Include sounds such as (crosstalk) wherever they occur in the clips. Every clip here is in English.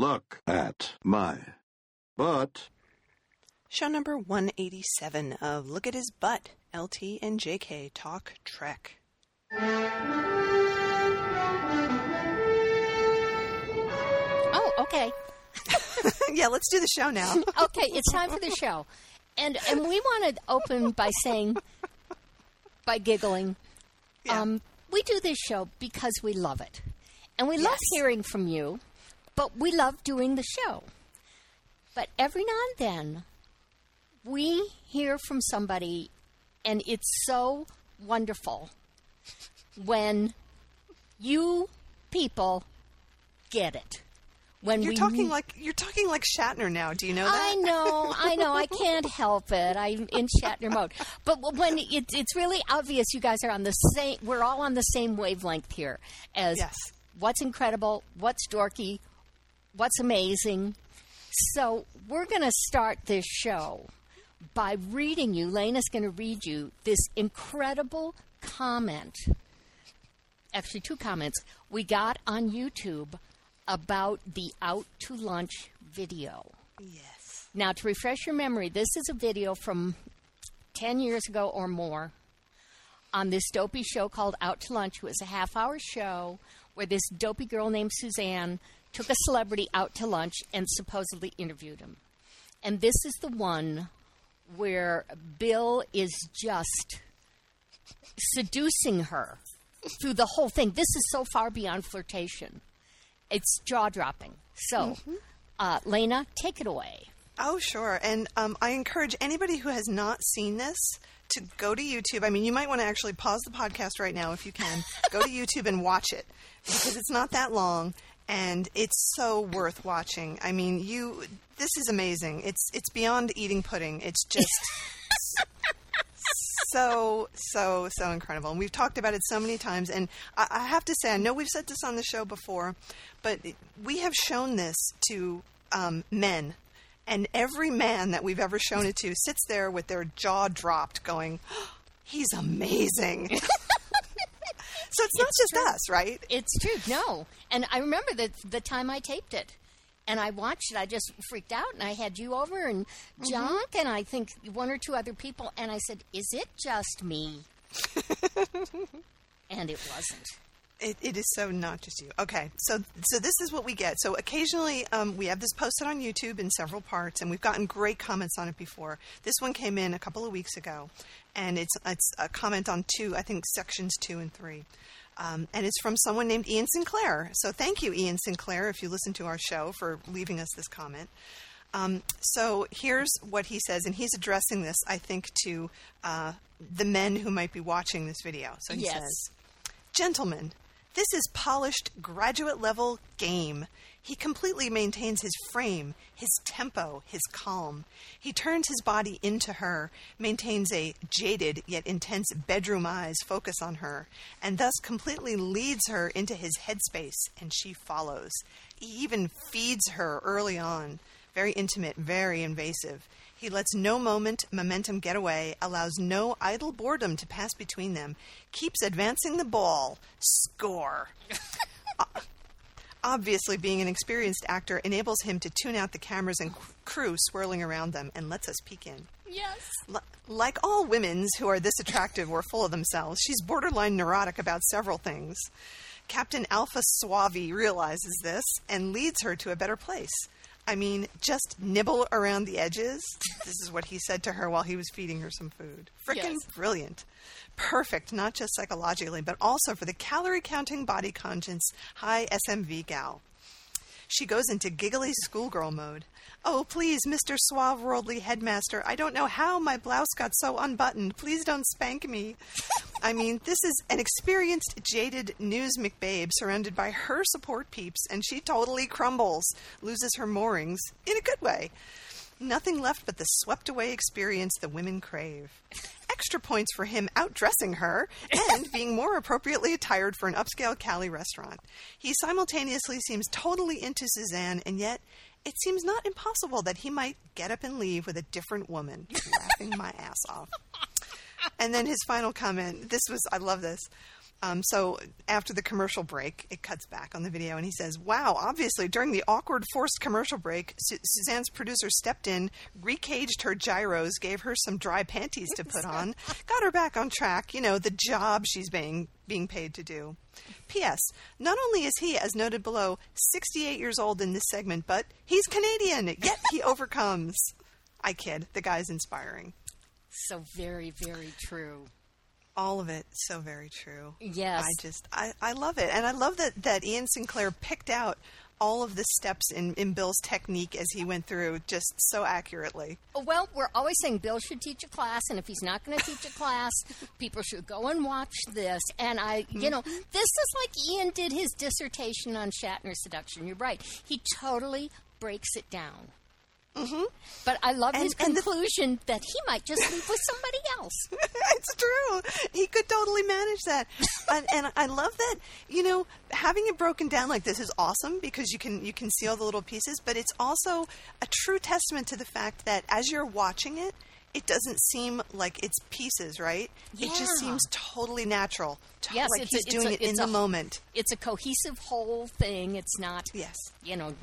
Look at my butt. Show number 187 of Look at His Butt. LT and JK talk Trek. Oh, okay. (laughs) yeah, let's do the show now. (laughs) Okay, it's time for the show. And and we want to open by saying by giggling. Yeah. Um, we do this show because we love it. And we love hearing from you, but we love doing the show. But every now and then we hear from somebody and it's so wonderful when you people get it. When You're talking like you're talking like Shatner now. Do you know that? I know, I know. I can't (laughs) help it. I'm in Shatner mode. But when it, it's really obvious, you guys are on the same. We're all on the same wavelength here. As Yes. what's incredible, what's dorky, what's amazing. So we're going to start this show by reading you. Lena's going to read you this incredible comment. Actually, two comments we got on YouTube about the out to lunch video. Yes. Now, to refresh your memory, this is a video from 10 years ago or more on this dopey show called Out to Lunch. It was a half hour show where this dopey girl named Suzanne took a celebrity out to lunch and supposedly interviewed him. And this is the one where Bill is just seducing her through the whole thing. This is so far beyond flirtation. It's jaw dropping. So, uh, Lena, take it away. Oh, sure. And um, I encourage anybody who has not seen this to go to YouTube. I mean, you might want to actually pause the podcast right now if you can. go to (laughs) YouTube and watch it because it's not that long and it's so worth watching. I mean, you. This is amazing. It's it's beyond eating pudding. It's just. (laughs) so so so incredible and we've talked about it so many times and I, I have to say i know we've said this on the show before but we have shown this to um, men and every man that we've ever shown it to sits there with their jaw dropped going (gasps) he's amazing (laughs) so it's not just us right It's true. No. And I remember the the time I taped it. And I watched it. I just freaked out, and I had you over and mm-hmm. Jock, and I think one or two other people. And I said, "Is it just me?" (laughs) and it wasn't. It, it is so not just you. Okay, so so this is what we get. So occasionally um, we have this posted on YouTube in several parts, and we've gotten great comments on it before. This one came in a couple of weeks ago, and it's it's a comment on two, I think sections two and three, um, and it's from someone named Ian Sinclair. So thank you, Ian Sinclair, if you listen to our show for leaving us this comment. Um, so here's what he says, and he's addressing this, I think, to uh, the men who might be watching this video. So he Yes. says. Gentlemen, this is polished graduate level game. He completely maintains his frame, his tempo, his calm. He turns his body into her, maintains a jaded yet intense bedroom eyes focus on her, and thus completely leads her into his headspace, and she follows. He even feeds her early on. Very intimate, very invasive. He lets no moment, momentum get away, allows no idle boredom to pass between them, keeps advancing the ball. Score. (laughs) Obviously, being an experienced actor enables him to tune out the cameras and crew swirling around them and lets us peek in. Yes. L- like all women's who are this attractive or full of themselves, she's borderline neurotic about several things. Captain Alpha Suave realizes this and leads her to a better place. I mean, just nibble around the edges. This is what he said to her while he was feeding her some food. Frickin' Yes. brilliant. Perfect, not just psychologically, but also for the calorie counting body conscious high SMV gal. She goes into giggly schoolgirl mode. Oh, please, Mr. Suave Worldly Headmaster, I don't know how my blouse got so unbuttoned. Please don't spank me. (laughs) I mean, this is an experienced, jaded news McBabe surrounded by her support peeps, and she totally crumbles, loses her moorings, in a good way. Nothing left but the swept away experience the women crave. Extra points for him outdressing her and being more appropriately attired for an upscale Cali restaurant. He simultaneously seems totally into Suzanne, and yet it seems not impossible that he might get up and leave with a different woman. Laughing my ass off. And then his final comment this was, I love this. Um, so after the commercial break, it cuts back on the video, and he says, "Wow! Obviously, during the awkward, forced commercial break, Su- Suzanne's producer stepped in, recaged her gyros, gave her some dry panties to put on, (laughs) got her back on track. You know, the job she's being being paid to do." P.S. Not only is he, as noted below, 68 years old in this segment, but he's Canadian. Yet he (laughs) overcomes. I kid. The guy's inspiring. So very, very true. All of it so very true. Yes. I just I, I love it. And I love that, that Ian Sinclair picked out all of the steps in, in Bill's technique as he went through just so accurately. Well, we're always saying Bill should teach a class, and if he's not going to teach a class, people should go and watch this. And I, you know, Mm-hmm. this is like Ian did his dissertation on Shatner seduction. You're right; he totally breaks it down. Mm-hmm. But I love his And- the- conclusion that he might just sleep with somebody else. (laughs) it's true. He could totally manage that. (laughs) and, and I love that, you know, having it broken down like this is awesome because you can you can see all the little pieces, but it's also a true testament to the fact that as you're watching it, it doesn't seem like it's pieces, right? Yeah. It just seems totally natural. To- Yes, like it's he's a, doing it's it in it's the moment. It's a cohesive whole thing. It's not, Yes. you know,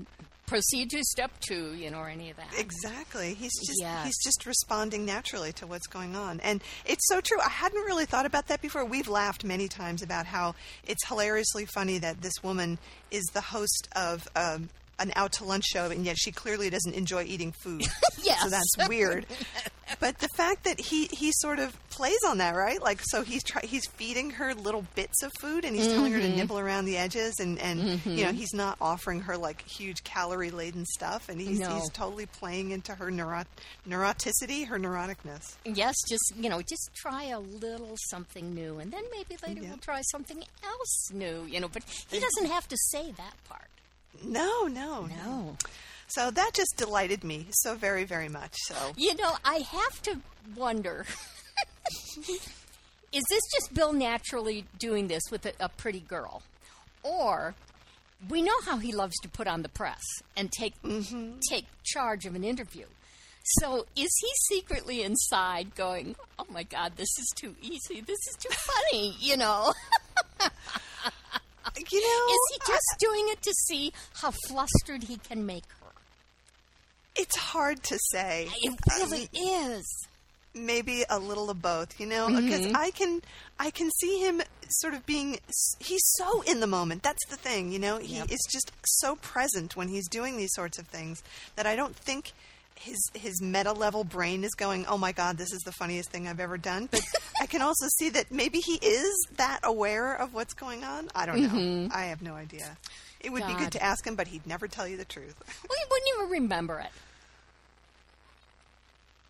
procedure step two, you know, or any of that. Exactly. He's just Yes. he's just responding naturally to what's going on. And it's so true. I hadn't really thought about that before. We've laughed many times about how it's hilariously funny that this woman is the host of um, an out to lunch show and yet she clearly doesn't enjoy eating food. (laughs) Yes. So that's weird. (laughs) but the fact that he he sort of plays on that, right? Like so he's try, he's feeding her little bits of food and he's telling her Mm-hmm. to nibble around the edges and and you know, he's not offering her like huge calorie laden stuff and he's No. he's totally playing into her neurot- neuroticity, her neuroticness. Yes, just you know, just try a little something new, and then maybe later Yeah. we'll try something else new. You know, but he doesn't have to say that part. No, no, No. So that just delighted me so very, very much. So You know, I have to wonder: is this just Bill naturally doing this with a, a pretty girl, or we know how he loves to put on the press and take mm-hmm. take charge of an interview. So is he secretly inside going, "Oh my God, this is too easy. This is too funny," you know? (laughs) (laughs) you know, Is he just doing it to see how flustered he can make her? it's hard to say. It really um, is. maybe a little of both, you know, because mm-hmm. I can I can see him sort of being he's so in the moment. That's the thing, you know. He Yep. is just so present when he's doing these sorts of things that I don't think his his meta level brain is going, "Oh my god, this is the funniest thing I've ever done." But (laughs) I can also see that maybe he is that aware of what's going on. I don't know. Mm-hmm. I have no idea. It would be good to ask him, but he'd never tell you the truth. (laughs) Well, you wouldn't even remember it.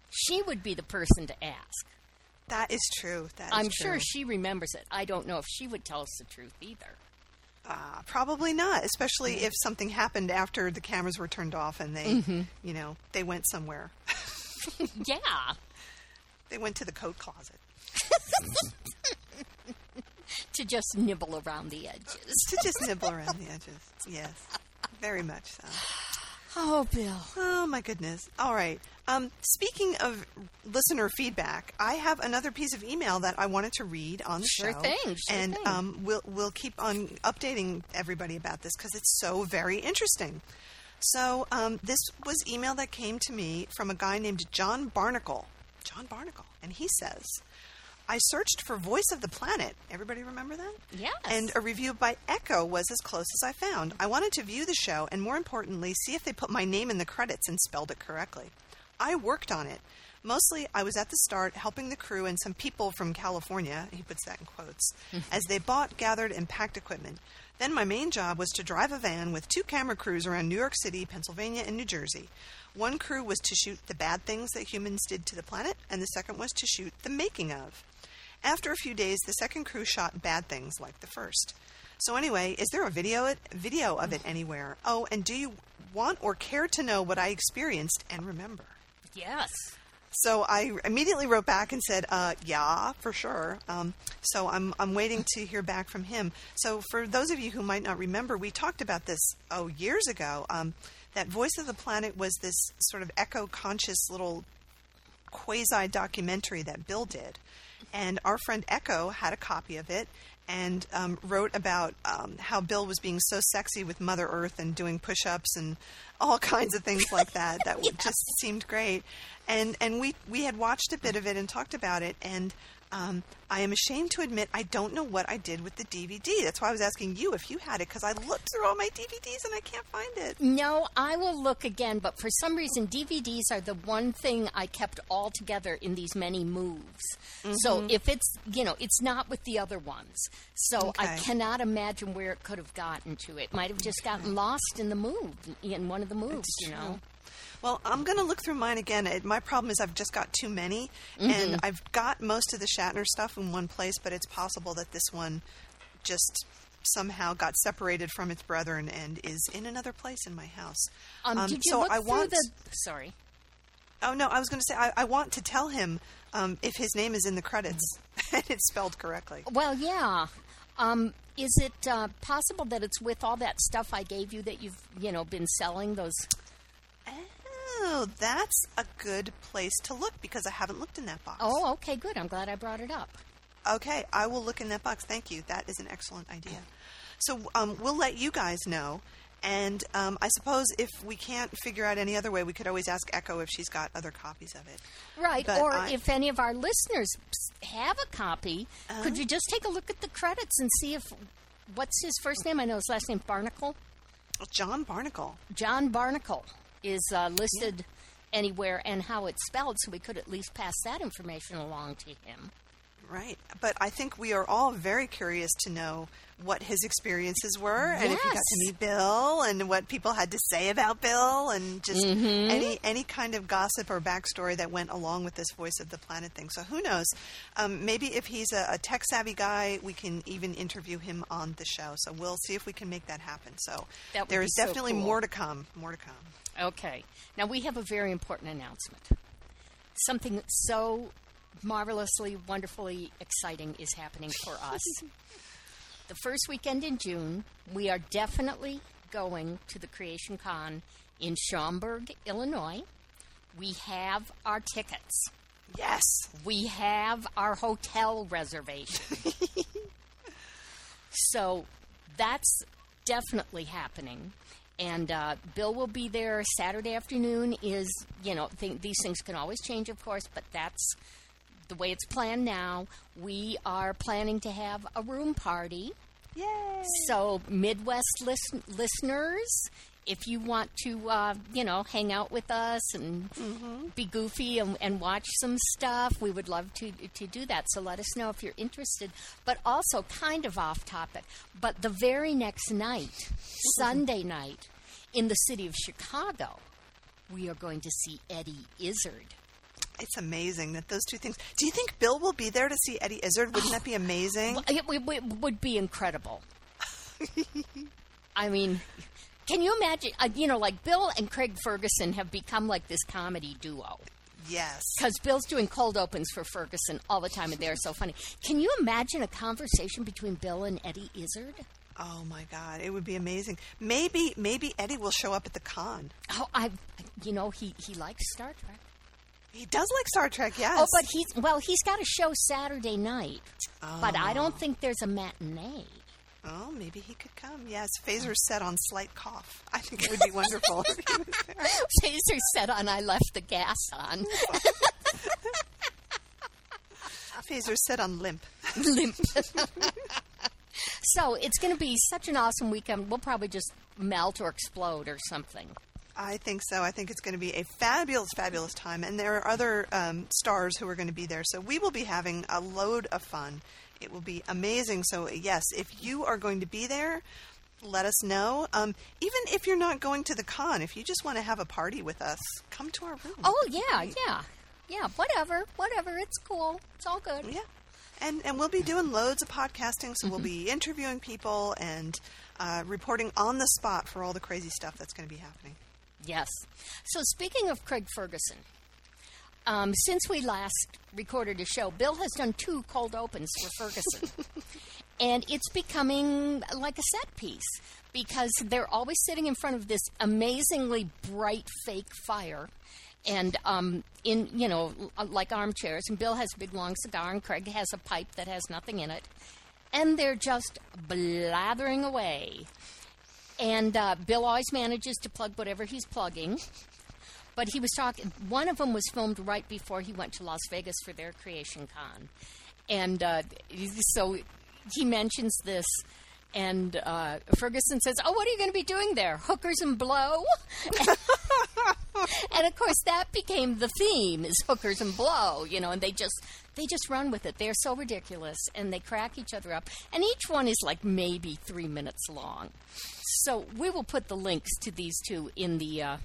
She would be the person to ask. that is true. That is I'm true. sure she remembers it. I don't know if she would tell us the truth either. Uh, probably not, especially if something happened after the cameras were turned off and they, Mm-hmm. you know, they went somewhere. (laughs) Yeah. They went to the coat closet (laughs) To just nibble around the edges. to just nibble around the edges. Yes, very much so. Oh, Bill. Oh my goodness! All right. Um, speaking of listener feedback, I have another piece of email that I wanted to read on the Sure show, thing, sure and thing. Um, we'll we'll keep on updating everybody about this because it's so very interesting. So um, this was email that came to me from a guy named John Barnacle. John Barnacle, and he says, "I searched for Voice of the Planet. Everybody remember that? Yes. And a review by Echo was as close as I found. I wanted to view the show and, more importantly, see if they put my name in the credits and spelled it correctly. I worked on it. Mostly, I was at the start helping the crew and some people from California, he puts that in quotes, (laughs) as they bought, gathered, and packed equipment. Then my main job was to drive a van with two camera crews around New York City, Pennsylvania, and New Jersey. One crew was to shoot the bad things that humans did to the planet, and the second was to shoot the making of. After a few days, the second crew shot bad things like the first. So anyway, is there a video it, video of it anywhere? Oh, and do you want or care to know what I experienced and remember? Yes. So I immediately wrote back and said, uh, "Yeah, for sure." Um, so I'm I'm waiting to hear back from him. So for those of you who might not remember, we talked about this oh years ago. Um, that Voice of the Planet was this sort of echo conscious little quasi documentary that Bill did. And our friend Echo had a copy of it, and um, wrote about um, how Bill was being so sexy with Mother Earth and doing push-ups and all (laughs) kinds of things like that. That Yeah. (laughs) just seemed great. And and we we had watched a bit of it and talked about it. And um, I am ashamed to admit I don't know what I did with the DVD. That's why I was asking you if you had it because I looked through all my DVDs and I can't find it. No, I will look again, but for some reason, DVDs are the one thing I kept all together in these many moves. So Mm-hmm. if it's, you know, it's not with the other ones. So I cannot imagine where it could have gotten to. It might have just gotten lost in the move, in one of the moves, you know. Well, I'm going to look through mine again. It, my problem is I've just got too many, and I've got most of the Shatner stuff in one place, but it's possible that this one just somehow got separated from its brethren and is in another place in my house. Um, did you so look I want. the? Sorry. Oh no, I was going to say I, I want to tell him um, if his name is in the credits (laughs) and it's spelled correctly. Well, yeah. Um, is it uh, possible that it's with all that stuff I gave you that you've, you know, been selling those? Oh, that's a good place to look because I haven't looked in that box. Oh, okay, good. I'm glad I brought it up. Okay, I will look in that box. Thank you. That is an excellent idea. So um, we'll let you guys know. And um, I suppose if we can't figure out any other way, we could always ask Echo if she's got other copies of it. Right. But or I- if any of our listeners have a copy, Uh-huh. could you just take a look at the credits and see if what's his first name? I know his last name Barnacle. John Barnacle. John Barnacle is uh, listed anywhere and how it's spelled, so we could at least pass that information along to him. Right. But I think we are all very curious to know what his experiences were and if he got to meet Bill and what people had to say about Bill and just Mm-hmm. any any kind of gossip or backstory that went along with this voice of the planet thing. So who knows? Um, maybe if he's a, a tech savvy guy, we can even interview him on the show. So we'll see if we can make that happen. So That there so definitely cool. more to come. More to come. Okay. Now we have a very important announcement. Something so marvelously, wonderfully exciting is happening for us. the first weekend in June, we are definitely going to the Creation Con in Schaumburg, Illinois. We have our tickets. Yes. We have our hotel reservation. (laughs) so that's definitely happening. And uh, Bill will be there Saturday afternoon. Is you know th- these things can always change, of course, but that's the way it's planned now. We are planning to have a room party. Yay. So, Midwest listen- listeners, if you want to, uh, you know, hang out with us and be goofy and, and watch some stuff, we would love to to do that. So let us know if you're interested. But also, kind of off topic, but the very next night, Sunday night, in the city of Chicago, we are going to see Eddie Izzard. It's amazing that those two things. Do you think Bill will be there to see Eddie Izzard? Wouldn't that be (sighs) amazing? It, would be incredible. (laughs) I mean, can you imagine? Uh, you know, like Bill and Craig Ferguson have become like this comedy duo. Yes. Because Bill's doing cold opens for Ferguson all the time, and they're so funny. Can you imagine a conversation between Bill and Eddie Izzard? Oh my God, it would be amazing. Maybe, maybe Eddie will show up at the con. Oh, I, you know, he he likes Star Trek. He does like Star Trek, yes. Oh, but he's well, he's got a show Saturday night, but I don't oh. think there's a matinee. oh, maybe he could come. Yes, Phaser set on slight cough. I think it would be wonderful if he was there. (laughs) Taser said on, I left the gas on. (laughs) Phaser set on limp. limp. (laughs) so it's going to be such an awesome weekend. We'll probably just melt or explode or something. I think so. I think it's going to be a fabulous, fabulous time. And there are other um, stars who are going to be there. So we will be having a load of fun. It will be amazing. So, yes, if you are going to be there, let us know. Um, even if you're not going to the con, if you just want to have a party with us, come to our room. Oh yeah, yeah, yeah. Whatever, whatever. It's cool. It's all good. Yeah. And, and we'll be doing loads of podcasting, so we'll be interviewing people and uh, reporting on the spot for all the crazy stuff that's going to be happening. Yes. So speaking of Craig Ferguson, um, since we last recorded a show, Bill has done two cold opens for Ferguson. (laughs) and it's becoming like a set piece because they're always sitting in front of this amazingly bright fake fire and um, in you know like armchairs and bill has a big long cigar and craig has a pipe that has nothing in it and they're just blathering away. And uh, Bill always manages to plug whatever he's plugging. But he was talking. One of them was filmed right before he went to Las Vegas for their Creation Con, and uh, so he mentions this. And uh, Ferguson says, "Oh, what are you going to be doing there? Hookers and blow?" (laughs) and of course, that became the theme: is hookers and blow. You know, and they just they just run with it. They're so ridiculous, and they crack each other up. And each one is like maybe three minutes long. So we will put the links to these two in the uh,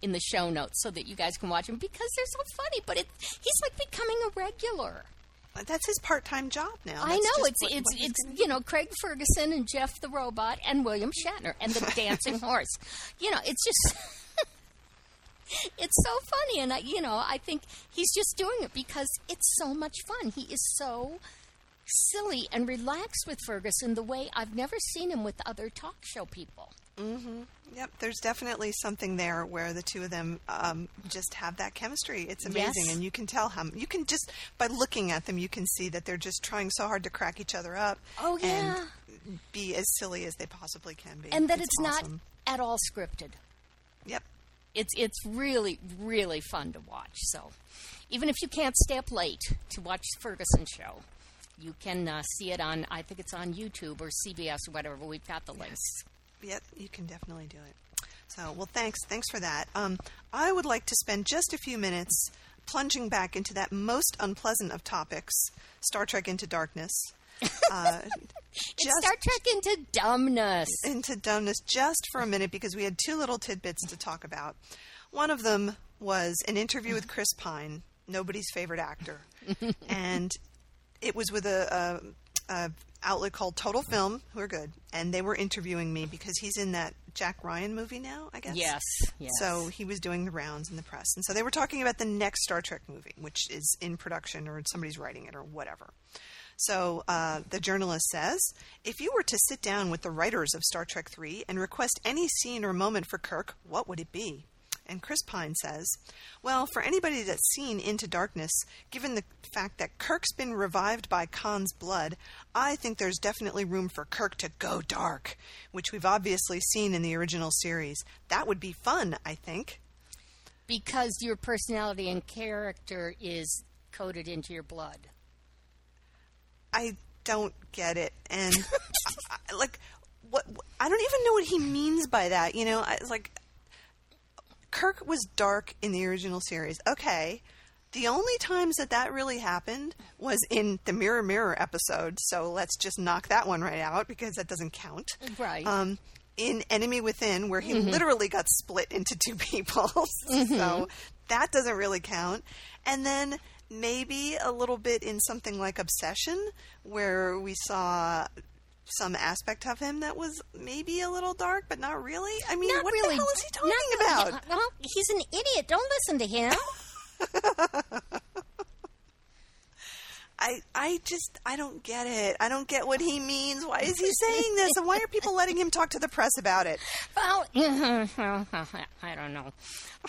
in the show notes so that you guys can watch them because they're so funny. But it, he's like becoming a regular. That's his part-time job now. I know it's what- it's what it's you know Craig Ferguson and Jeff the robot and William Shatner and the dancing (laughs) horse. You know, it's just (laughs) (laughs) it's so funny and I, you know, I think he's just doing it because it's so much fun. He is so silly and relaxed with Ferguson the way I've never seen him with other talk show people. Mm-hmm. Yep, there's definitely something there where the two of them um, just have that chemistry. It's amazing, Yes. and you can tell how you can just by looking at them, you can see that they're just trying so hard to crack each other up. Oh, yeah. and be as silly as they possibly can be, And that it's, not awesome. at all scripted. Yep, it's it's really really fun to watch. So even if you can't stay up late to watch the Ferguson show, you can uh, see it on I think it's on YouTube or CBS or whatever. We've got the links. Yep, you can definitely do it. So, well, thanks, thanks for that. Um, I would like to spend just a few minutes plunging back into that most unpleasant of topics, Star Trek Into Darkness. (laughs) Uh, just Star Trek into dumbness. into dumbness just for a minute because we had two little tidbits to talk about. One of them was an interview with Chris Pine, nobody's favorite actor, (laughs) and it was with a, a, a outlet called Total Film, who are good, and they were interviewing me because he's in that Jack Ryan movie now, I guess. Yes, yes. So he was doing the rounds in the press, and so they were talking about the next Star Trek movie, which is in production or somebody's writing it or whatever. So uh, the journalist says, if you were to sit down with the writers of Star Trek III and request any scene or moment for Kirk, what would it be? And Chris Pine says, well, for anybody that's seen Into Darkness, given the fact that Kirk's been revived by Khan's blood, I think there's definitely room for Kirk to go dark, which we've obviously seen in the original series. That would be fun, I think. because your personality and character is coded into your blood. I don't get it, and I, like what I don't even know what he means by that. You know, I, it's like Kirk was dark in the original series. Okay, the only times that that really happened was in the Mirror Mirror episode. So let's just knock that one right out because that doesn't count. Right. Um, in Enemy Within, where he literally got split into two (laughs) people, so that doesn't really count. And then maybe a little bit in something like Obsession, where we saw some aspect of him that was maybe a little dark, but not really. I mean, Not what really. the hell is he talking Not- about? Well, he's an idiot. Don't listen to him. (laughs) I I just I don't get it. I don't get what he means. Why is he saying this? And why are people letting him talk to the press about it? Well, (laughs) I don't know.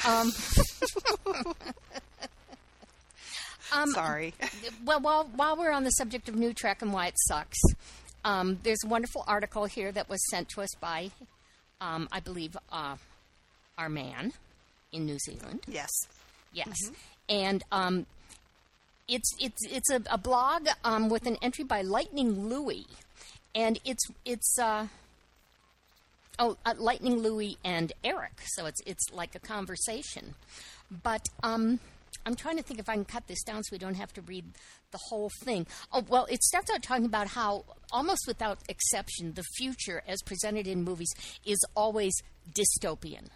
Um, (laughs) Um, Sorry. (laughs) well, while while we're on the subject of New Trek and why it sucks, um, there's a wonderful article here that was sent to us by, um, I believe, uh, our man in New Zealand. yes. Yes, and um, it's it's it's a, a blog um, with an entry by Lightning Louie, and it's it's uh, oh uh, Lightning Louie and Eric, so it's it's like a conversation, but um. I'm trying to think if I can cut this down so we don't have to read the whole thing. Oh, well, it starts out talking about how, almost without exception, the future as presented in movies is always dystopian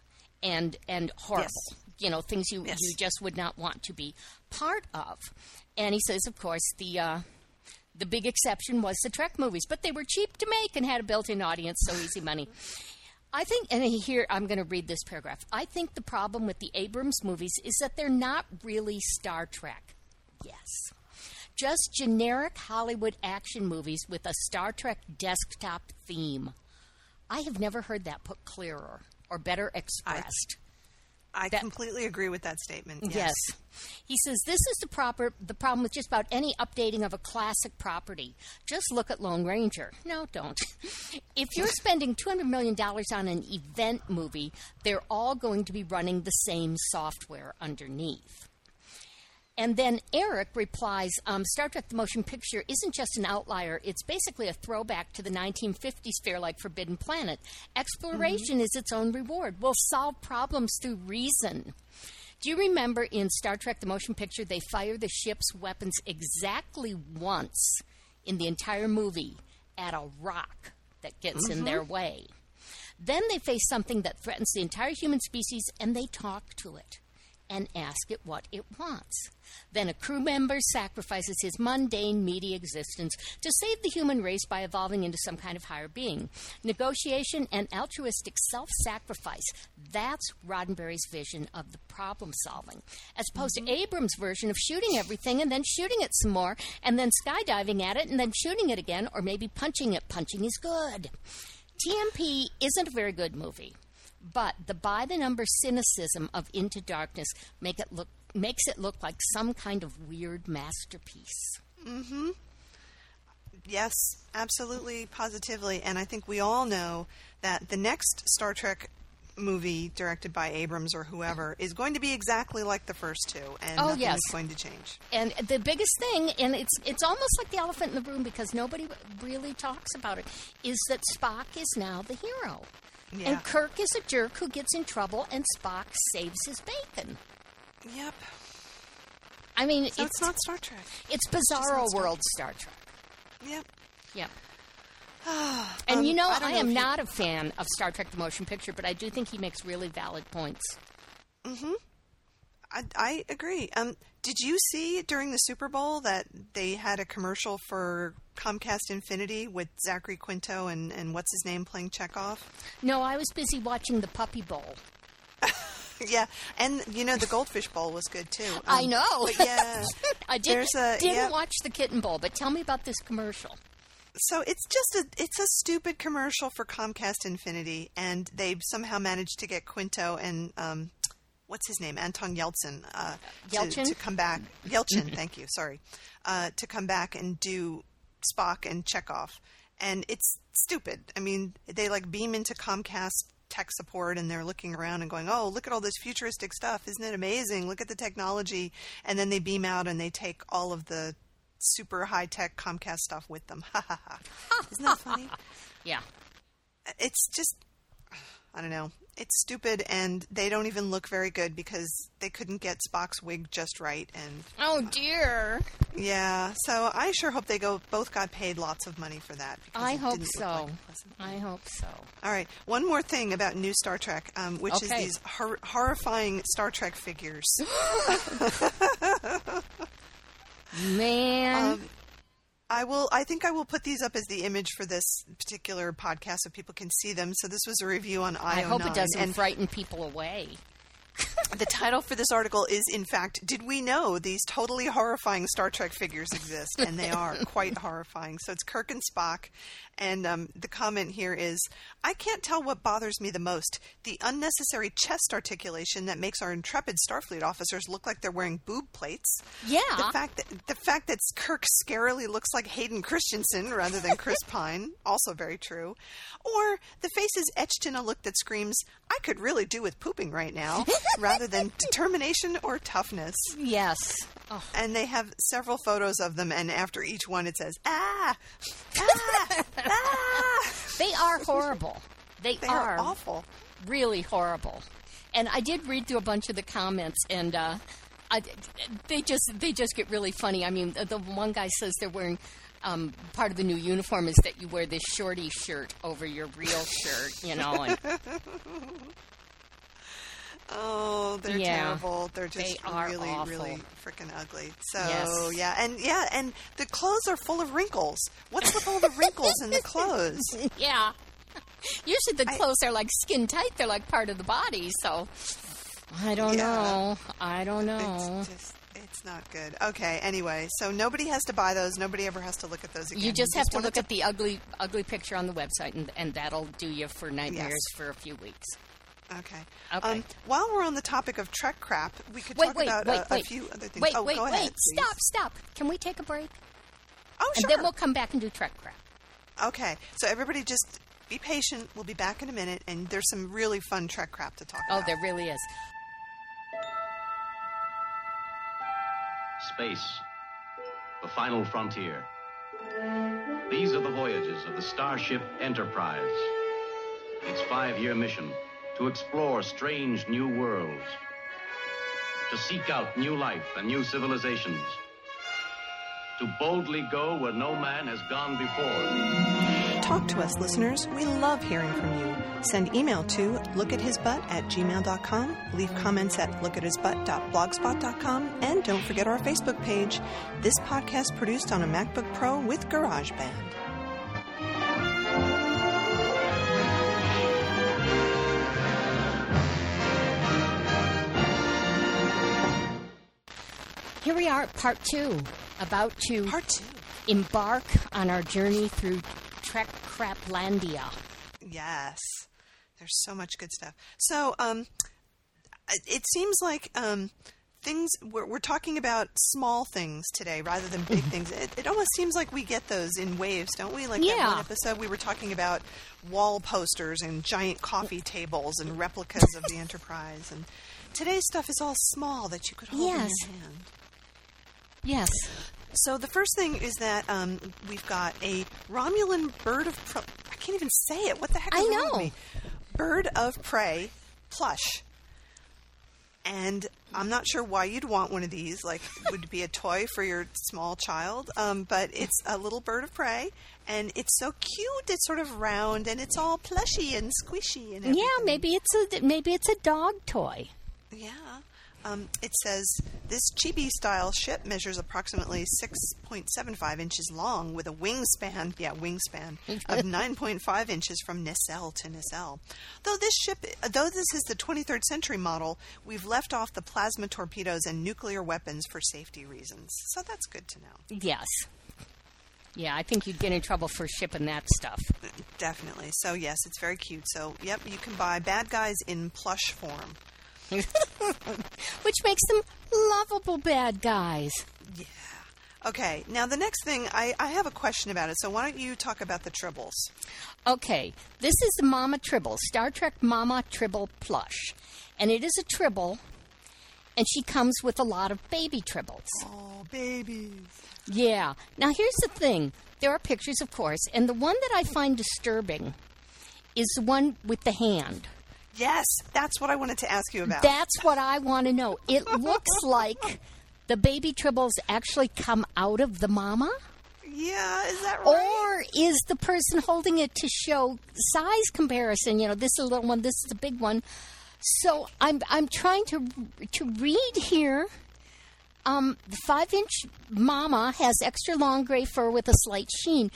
and and horrible Yes. you know things you Yes. you just would not want to be part of. And he says, of course, the uh, the big exception was the Trek movies, but they were cheap to make and had a built-in audience, so easy money. (laughs) I think, and here I'm going to read this paragraph. I think the problem with the Abrams movies is that they're not really Star Trek. Yes. Just generic Hollywood action movies with a Star Trek desktop theme. I have never heard that put clearer or better expressed. I That- completely agree with that statement. Yes. Yes. He says this is the proper the problem with just about any updating of a classic property. Just look at Lone Ranger. No, don't. If you're spending 200 million dollars on an event movie, they're all going to be running the same software underneath. And then Eric replies um, Star Trek the Motion Picture isn't just an outlier, it's basically a throwback to the 1950s fare like Forbidden Planet. Exploration is its own reward. We'll solve problems through reason. Do you remember in Star Trek the Motion Picture, they fire the ship's weapons exactly once in the entire movie at a rock that gets in their way? Then they face something that threatens the entire human species and they talk to it and ask it what it wants. Then a crew member sacrifices his mundane, meaty existence to save the human race by evolving into some kind of higher being. Negotiation and altruistic self sacrifice. That's Roddenberry's vision of the problem solving. As opposed to mm-hmm. Abrams' version of shooting everything and then shooting it some more, and then skydiving at it and then shooting it again, or maybe punching it. Punching is good. TMP isn't a very good movie, but the by the number cynicism of Into Darkness make it look makes it look like some kind of weird masterpiece. Mhm. Yes, absolutely, positively. And I think we all know that the next Star Trek movie directed by Abrams or whoever is going to be exactly like the first two, and Oh, nothing yes. is going to change. And the biggest thing, and it's it's almost like the elephant in the room because nobody really talks about it, is that Spock is now the hero. Yeah. And Kirk is a jerk who gets in trouble, and Spock saves his bacon. Yep. I mean, So it's it's not Star Trek. it's Bizarro Star World Star Trek. Yep. Yep. (sighs) and Um, you know, I I, am you- not a fan of Star Trek the Motion Picture, but I do think he makes really valid points. I, I agree. Um, did you see during the Super Bowl that they had a commercial for Comcast Xfinity with Zachary Quinto and, and what's his name playing Chekhov? No, I was busy watching the Puppy Bowl. (laughs) yeah, and you know the Goldfish Bowl was good too. Um, I know. But (laughs) yeah, I did, a- didn't yeah. watch the Kitten Bowl, but tell me about this commercial. so it's just a it's a stupid commercial for Comcast Xfinity, and they somehow managed to get Quinto and um, what's his name, Anton Yeltsin, uh, to, Yelchin? to come back. Yelchin, (laughs) thank you. Sorry, uh, to come back and do Spock and Chekhov, and it's stupid. I mean, they like beam into Comcast tech support and they're looking around and going, "Oh, look at all this futuristic stuff! Isn't it amazing? Look at the technology!" And then they beam out and they take all of the super high tech Comcast stuff with them. Ha ha ha! (laughs) Isn't that funny? Yeah. It's just, I don't know. It's stupid, and they don't even look very good because they couldn't get Spock's wig just right. And Oh dear. yeah, so I sure hope they go both got paid lots of money for that. because I hope so. like I hope so. All right, one more thing about new Star Trek, um, which is these hor- horrifying Star Trek figures. (gasps) Man. Um, I will. I think I will put these up as the image for this particular podcast so people can see them. So this was a review on IO9. I hope it doesn't and frighten people away. (laughs) the title for this article is, in fact, "Did we know these totally horrifying Star Trek figures exist?" And they are quite horrifying. So it's Kirk and Spock, and um, the comment here is, "I can't tell what bothers me the most: the unnecessary chest articulation that makes our intrepid Starfleet officers look like they're wearing boob plates. Yeah. The fact that the fact that Kirk scarily looks like Hayden Christensen rather than Chris (laughs) Pine, also very true. Or the face is etched in a look that screams, "I could really do with pooping right now," (laughs) rather than determination or toughness. Yes. Oh, And they have several photos of them, and after each one, it says, "Ah, ah, (laughs) ah." they are horrible. They, They are awful. really horrible. And I did read through a bunch of the comments, and uh, I, they just they just get really funny. I mean, the, the one guy says they're wearing um, part of the new uniform is that you wear this shorty shirt over your real shirt, you know. And (laughs) Oh, they're Yeah. terrible. They're just They really, awful. really freaking ugly. So Yes. yeah, and yeah, and the clothes are full of wrinkles. What's with all the wrinkles in the (laughs) clothes? yeah, usually the I- clothes are like skin tight; they're like part of the body. So I don't Yeah. know. I don't know. It's just it's not good. Okay, anyway, so nobody has to buy those. Nobody ever has to look at those again. You just have to look at the ugly, ugly picture on the website, and, and that'll do you for nightmares for a few weeks. Okay. Okay. Um, while we're on the topic of Trek crap, we could Wait, talk wait, about wait, a, wait. a few other things. Wait, oh, wait, go wait. ahead. please. Stop, stop. Can we take a break? Oh, sure. And sure. then we'll come back and do Trek crap. Okay. So everybody just be patient. We'll be back in a minute, and there's some really fun Trek crap to talk Oh, about. Oh, there really is. Space, the final frontier. These are the voyages of the Starship Enterprise. Its five year mission to explore strange new worlds, to seek out new life and new civilizations, to boldly go where no man has gone before. Talk to us, listeners. We love hearing from you. Send email to lookathisbutt at gmail.com, leave comments at lookathisbutt.blogspot.com, and don't forget our Facebook page. This podcast produced on a MacBook Pro with GarageBand. Here we are at part two, about to Part two. embark on our journey through Trek Craplandia. Yes. There's so much good stuff. So, um, it seems like um, things we're, we're talking about small things today rather than big (laughs) things. It, it almost seems like we get those in waves, don't we? Like that Yeah. one episode we were talking about wall posters and giant coffee (laughs) tables and replicas of the (laughs) Enterprise. And today's stuff is all small that you could hold Yes. in your hand. Yes. So the first thing is that um, we've got a Romulan bird of prey. I can't even say it. What the heck is I know. me? Bird of prey plush. And I'm not sure why you'd want one of these. Like, would be a toy for your small child? Um, but it's a little bird of prey, and it's so cute. It's sort of round, and it's all plushy and squishy and everything. Yeah, maybe it's a maybe it's a dog toy. Yeah. Um, it says this chibi style ship measures approximately 6.75 inches long with a wingspan, (laughs) yeah, wingspan of (laughs) 9.5 inches from nacelle to nacelle. Though this ship, though this is the 23rd century model, we've left off the plasma torpedoes and nuclear weapons for safety reasons. So that's good to know. Yes. Yeah, I think you'd get in trouble for shipping that stuff. Definitely. So yes, it's very cute. So yep, you can buy bad guys in plush form. (laughs) Which makes them lovable bad guys. Yeah. Okay. Now the next thing, I, I have a question about it. So why don't you talk about the tribbles? Okay, this is the Mama Tribble, Star Trek Mama Tribble plush. And it is a tribble, and she comes with a lot of baby tribbles. Oh, babies. Yeah. Now, here's the thing there are pictures, of course, and the one that I find disturbing is the one with the hand. Yes, that's what I wanted to ask you about. That's what I want to know. It (laughs) looks like the baby tribbles actually come out of the mama? yeah, is that right? Or is the person holding it to show size comparison? You know, this is a little one, this is a big one. So I'm I'm trying to to read here. Um, the five inch mama has extra long gray fur with a slight sheen.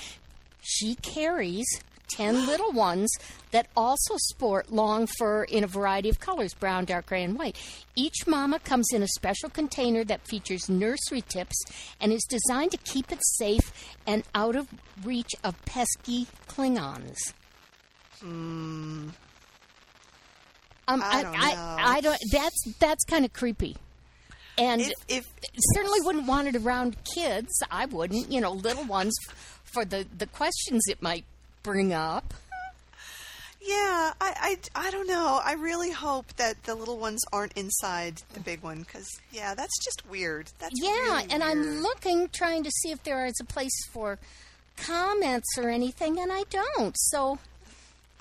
She carries ten little ones that also sport long fur in a variety of colors brown, dark gray, and white. Each mama comes in a special container that features nursery tips and is designed to keep it safe and out of reach of pesky Klingons. Um, I don't I, know. I don't. That's that's kind of creepy, and if, if certainly wouldn't want it around kids. I wouldn't, you know, little ones for the the questions it might bring up. yeah, I, I, I don't know. I really hope that the little ones aren't inside the big one because yeah, that's just weird. That's Yeah, really and I'm looking, trying to see if there is a place for comments or anything, and I don't. So,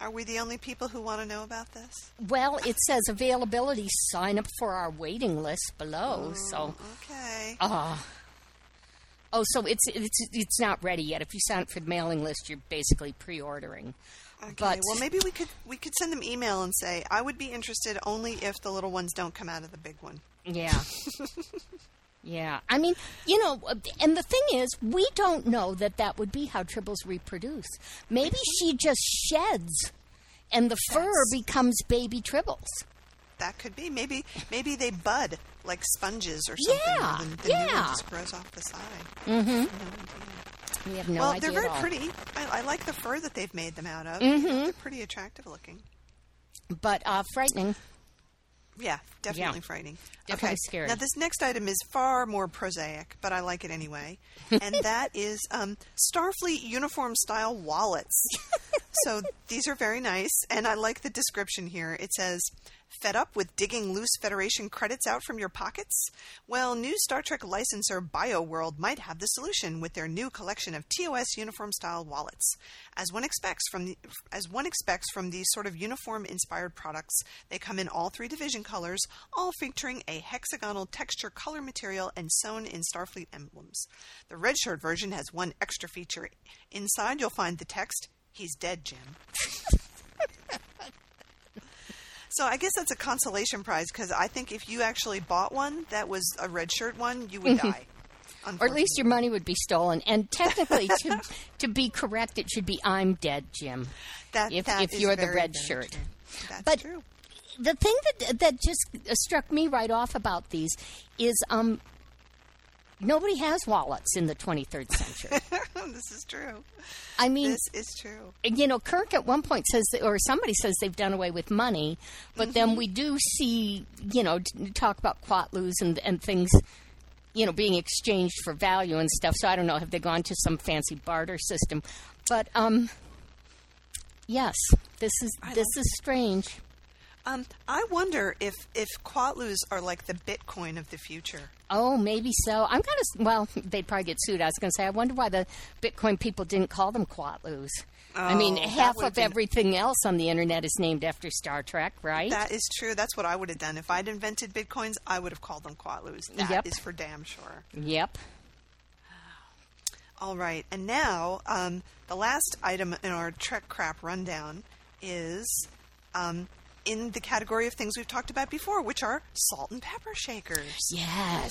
Are we the only people who want to know about this? well, it says availability. Sign up for our waiting list below. So, Okay. uh, oh, so it's it's it's not ready yet. If you sign up for the mailing list, you're basically pre-ordering. Okay. but- well, maybe we could we could send them email and say I would be interested only if the little ones don't come out of the big one. Yeah. (laughs) yeah. I mean, you know, and the thing is, we don't know that that would be how tribbles reproduce. Maybe she just sheds and the fur That's- becomes baby tribbles. That could be. Maybe maybe they bud like sponges or something. Yeah, and The, the yeah. just grows off the side. Mm-hmm. We have no well, idea. they're very pretty. I, I like the fur that they've made them out of. Mm-hmm. They're pretty attractive looking. but uh, frightening. Yeah, definitely Yeah. frightening. Definitely okay. scary. Now, this next item is far more prosaic, but I like it anyway. (laughs) and that is um, Starfleet uniform style wallets. (laughs) so these are very nice, and I like the description here. It says, Fed up with digging loose Federation credits out from your pockets? Well, new Star Trek licensor BioWorld might have the solution with their new collection of TOS uniform style wallets. As one expects from the, as one expects from these sort of uniform inspired products, they come in all three division colors, all featuring a hexagonal texture color material and sewn in Starfleet emblems. The red shirt version has one extra feature. Inside you'll find the text, "He's dead, Jim." (laughs) So I guess that's a consolation prize because I think if you actually bought one that was a red shirt one, you would die. Or at least your money would be stolen. And technically, to, (laughs) to be correct, it should be I'm dead, Jim. that, if- that if you're the red shirt. true. That's But- true. The thing that that just struck me right off about these is um, nobody has wallets in the 23rd century. (laughs) this is true. I mean, This is true. you know, Kirk at one point says, that, or somebody says they've done away with money, but Mm-hmm. then we do see, you know, talk about quatloos and, and things, you know, being exchanged for value and stuff. So I don't know, have they gone to some fancy barter system? But um, yes, this is this is strange. Um, I wonder if if Quatloos are like the Bitcoin of the future. Oh, maybe so. I'm kind of well. (laughs) They'd probably get sued. I was going to say. I wonder why the Bitcoin people didn't call them quatloos. I mean, Oh, half of been- everything else on the internet is named after Star Trek, right? That is true. That's what I would have done if I'd invented Bitcoins. I would have called them Quatloos. That is Yep. for damn sure. yep. All right, and now um, the last item in our Trek Crap rundown is um, in the category of things we've talked about before, which are salt and pepper shakers. Yes.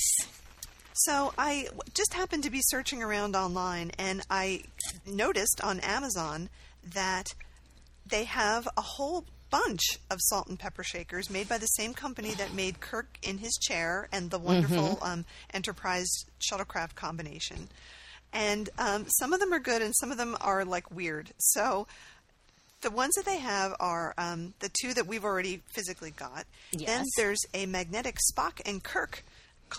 So I just happened to be searching around online, and I noticed on Amazon that they have a whole bunch of salt and pepper shakers made by the same company that made Kirk in his chair and the wonderful um, Enterprise shuttlecraft combination. And um, some of them are good, and some of them are like weird. So the ones that they have are um, the two that we've already physically got. Yes. Then there's a magnetic Spock and Kirk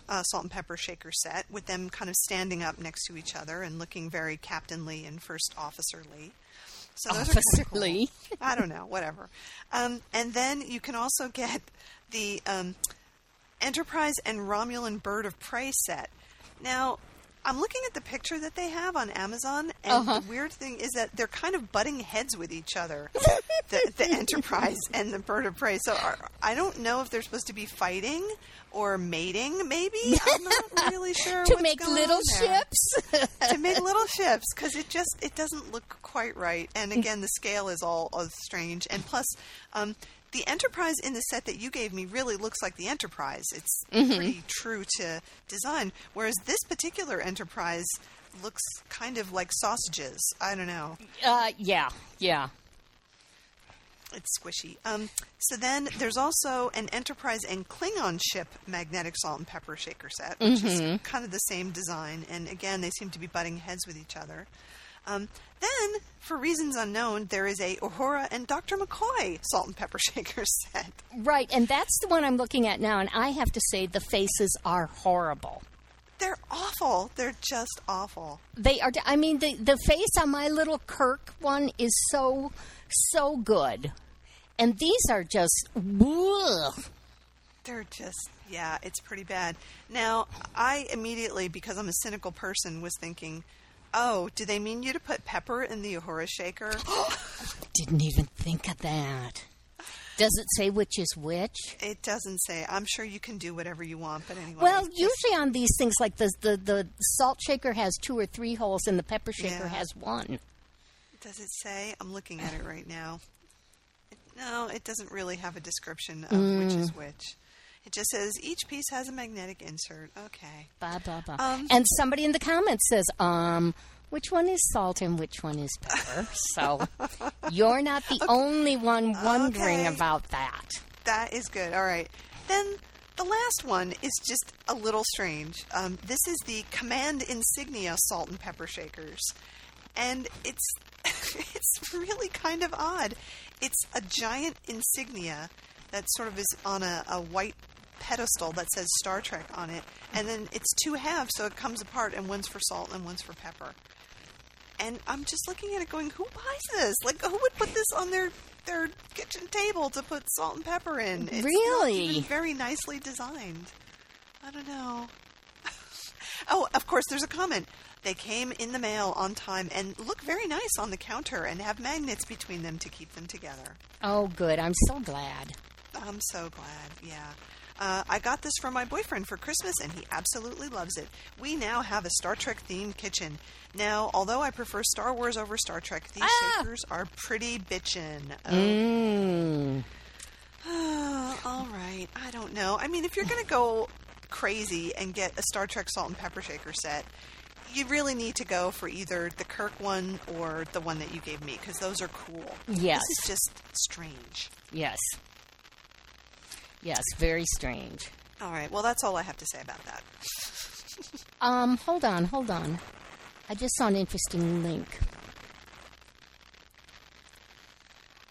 uh, salt and pepper shaker set with them kind of standing up next to each other and looking very captainly and first officerly. So those are kinda cool. Officerly. I don't know, whatever. Um, and then you can also get the um, Enterprise and Romulan Bird of Prey set. Now, I'm looking at the picture that they have on Amazon, and Uh-huh. the weird thing is that they're kind of butting heads with each other, (laughs) the, the Enterprise and the Bird of Prey. So are, I don't know if they're supposed to be fighting or mating. Maybe I'm not (laughs) really sure. to make little ships. (laughs) to make little ships because it just it doesn't look quite right. And again, the scale is all, all strange. And plus, um, the Enterprise in the set that you gave me really looks like the Enterprise. It's pretty true to design, whereas this particular Enterprise looks kind of like sausages. I don't know. uh, yeah, yeah. It's squishy. Um, so then there's also an Enterprise and Klingon ship magnetic salt and pepper shaker set, which is kind of the same design. And again, they seem to be butting heads with each other. Um, then, for reasons unknown, there is a Uhura and Dr. McCoy salt and pepper (laughs) shaker set. Right, and that's the one I'm looking at now, and I have to say the faces are horrible. They're awful. They're just awful. They are. I mean, the the face on my little Kirk one is so so good, and these are just. Ugh. They're just, yeah, it's pretty bad. Now, I immediately, because I'm a cynical person, was thinking, oh, do they mean you to put pepper in the Uhura shaker? (gasps) Didn't even think of that. Does it say which is which? It doesn't say. I'm sure you can do whatever you want, but anyway. Well, just- usually on these things like the the the salt shaker has two or three holes, and the pepper shaker Yeah. has one. does it say? I'm looking at it right now. It, no, it doesn't really have a description of which mm. is which. It just says each piece has a magnetic insert. Okay. Blah blah blah. Um, and somebody in the comments says, um. Which one is salt and which one is pepper? So (laughs) you're not the only one wondering Okay. about that. That is good. All right. Then the last one is just a little strange. Um, this is the Command Insignia salt and pepper shakers. And it's (laughs) it's really kind of odd. It's a giant insignia that sort of is on a, a white pedestal that says Star Trek on it, and then it's two halves, so it comes apart, and one's for salt and one's for pepper. And I'm just looking at it, going, "Who buys this? Like, who would put this on their their kitchen table to put salt and pepper in? It's Really? very nicely designed. I don't know. (laughs) oh, of course, there's a comment. They came in the mail on time and look very nice on the counter and have magnets between them to keep them together. Oh, good. I'm so glad. I'm so glad. Yeah. Uh, I got this from my boyfriend for Christmas, and he absolutely loves it. We now have a Star Trek themed kitchen. Now, although I prefer Star Wars over Star Trek, these Ah! shakers are pretty bitchin'. Oh, Mm. (sighs) all right. I don't know. I mean, if you're going to go crazy and get a Star Trek salt and pepper shaker set, you really need to go for either the Kirk one or the one that you gave me, because those are cool. Yes. This is just strange. Yes. Yes, very strange. All right. Well, that's all I have to say about that. (laughs) Um, hold on, hold on. I just saw an interesting link.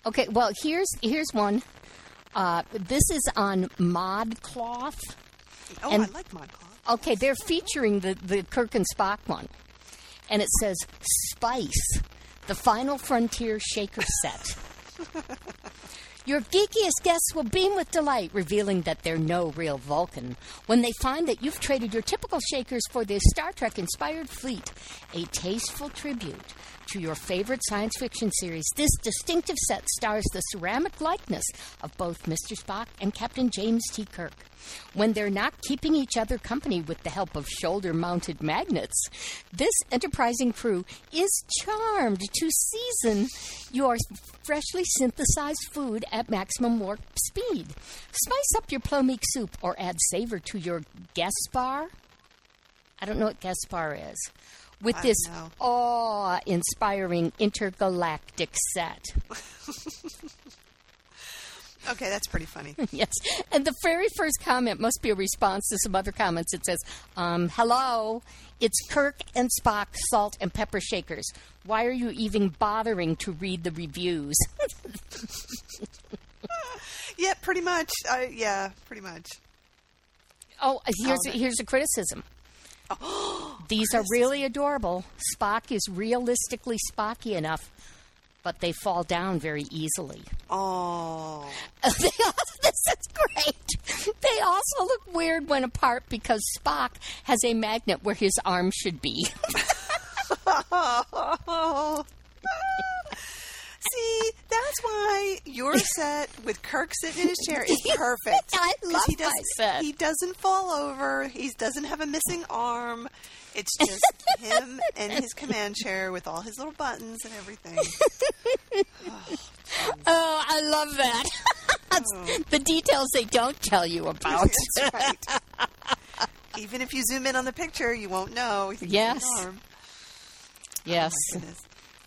Okay, well here's here's one. Uh, this is on ModCloth. Oh, And- I like ModCloth. Okay, they're featuring the the Kirk and Spock one, and it says Spice, the Final Frontier Shaker set. (laughs) Your geekiest guests will beam with delight, revealing that they're no real Vulcan. When they find that you've traded your typical shakers for this Star Trek inspired fleet, a tasteful tribute to your favorite science fiction series. This distinctive set stars the ceramic likeness of both Mr. Spock and Captain James T. Kirk. When they're not keeping each other company with the help of shoulder mounted magnets, this enterprising crew is charmed to season your freshly synthesized food at maximum warp speed. Spice up your plomeek soup or add savor to your guest bar. I don't know what guest bar is. With I this awe inspiring intergalactic set. (laughs) (laughs) Okay, that's pretty funny. (laughs) yes. And the very first comment must be a response to some other comments. It says, um, Hello, it's Kirk and Spock salt and pepper shakers. Why are you even bothering to read the reviews? yeah, pretty much. Uh, yeah, pretty much. oh, here's, a, here's a criticism. (gasps) These are really adorable. Spock is realistically Spocky enough, but they fall down very easily. Oh, (laughs) this is great. They also look weird when apart because Spock has a magnet where his arm should be. (laughs) (laughs) See, that's why your (laughs) set with Kirk sitting in his chair is (laughs) perfect. I love he doesn't, set. He doesn't fall over. He doesn't have a missing arm. It's just (laughs) him and his command chair with all his little buttons and everything. Oh, oh, I love that. That's oh. the details they don't tell you about. That's right. Even if you zoom in on the picture, you won't know. He's Yes. arm. Oh, yes. Goodness.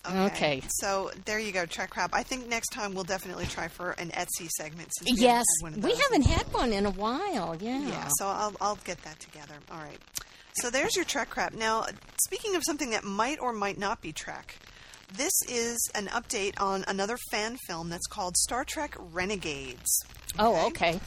Okay. So there you go, Trek Crap. I think next time we'll definitely try for an Etsy segment. Since we Yes. haven't had one of We haven't had one in a while. Yeah. Yeah, so I'll, I'll get that together. All right. So there's your Trek crap. Now, speaking of something that might or might not be Trek, this is an update on another fan film that's called Star Trek Renegades. Oh, okay.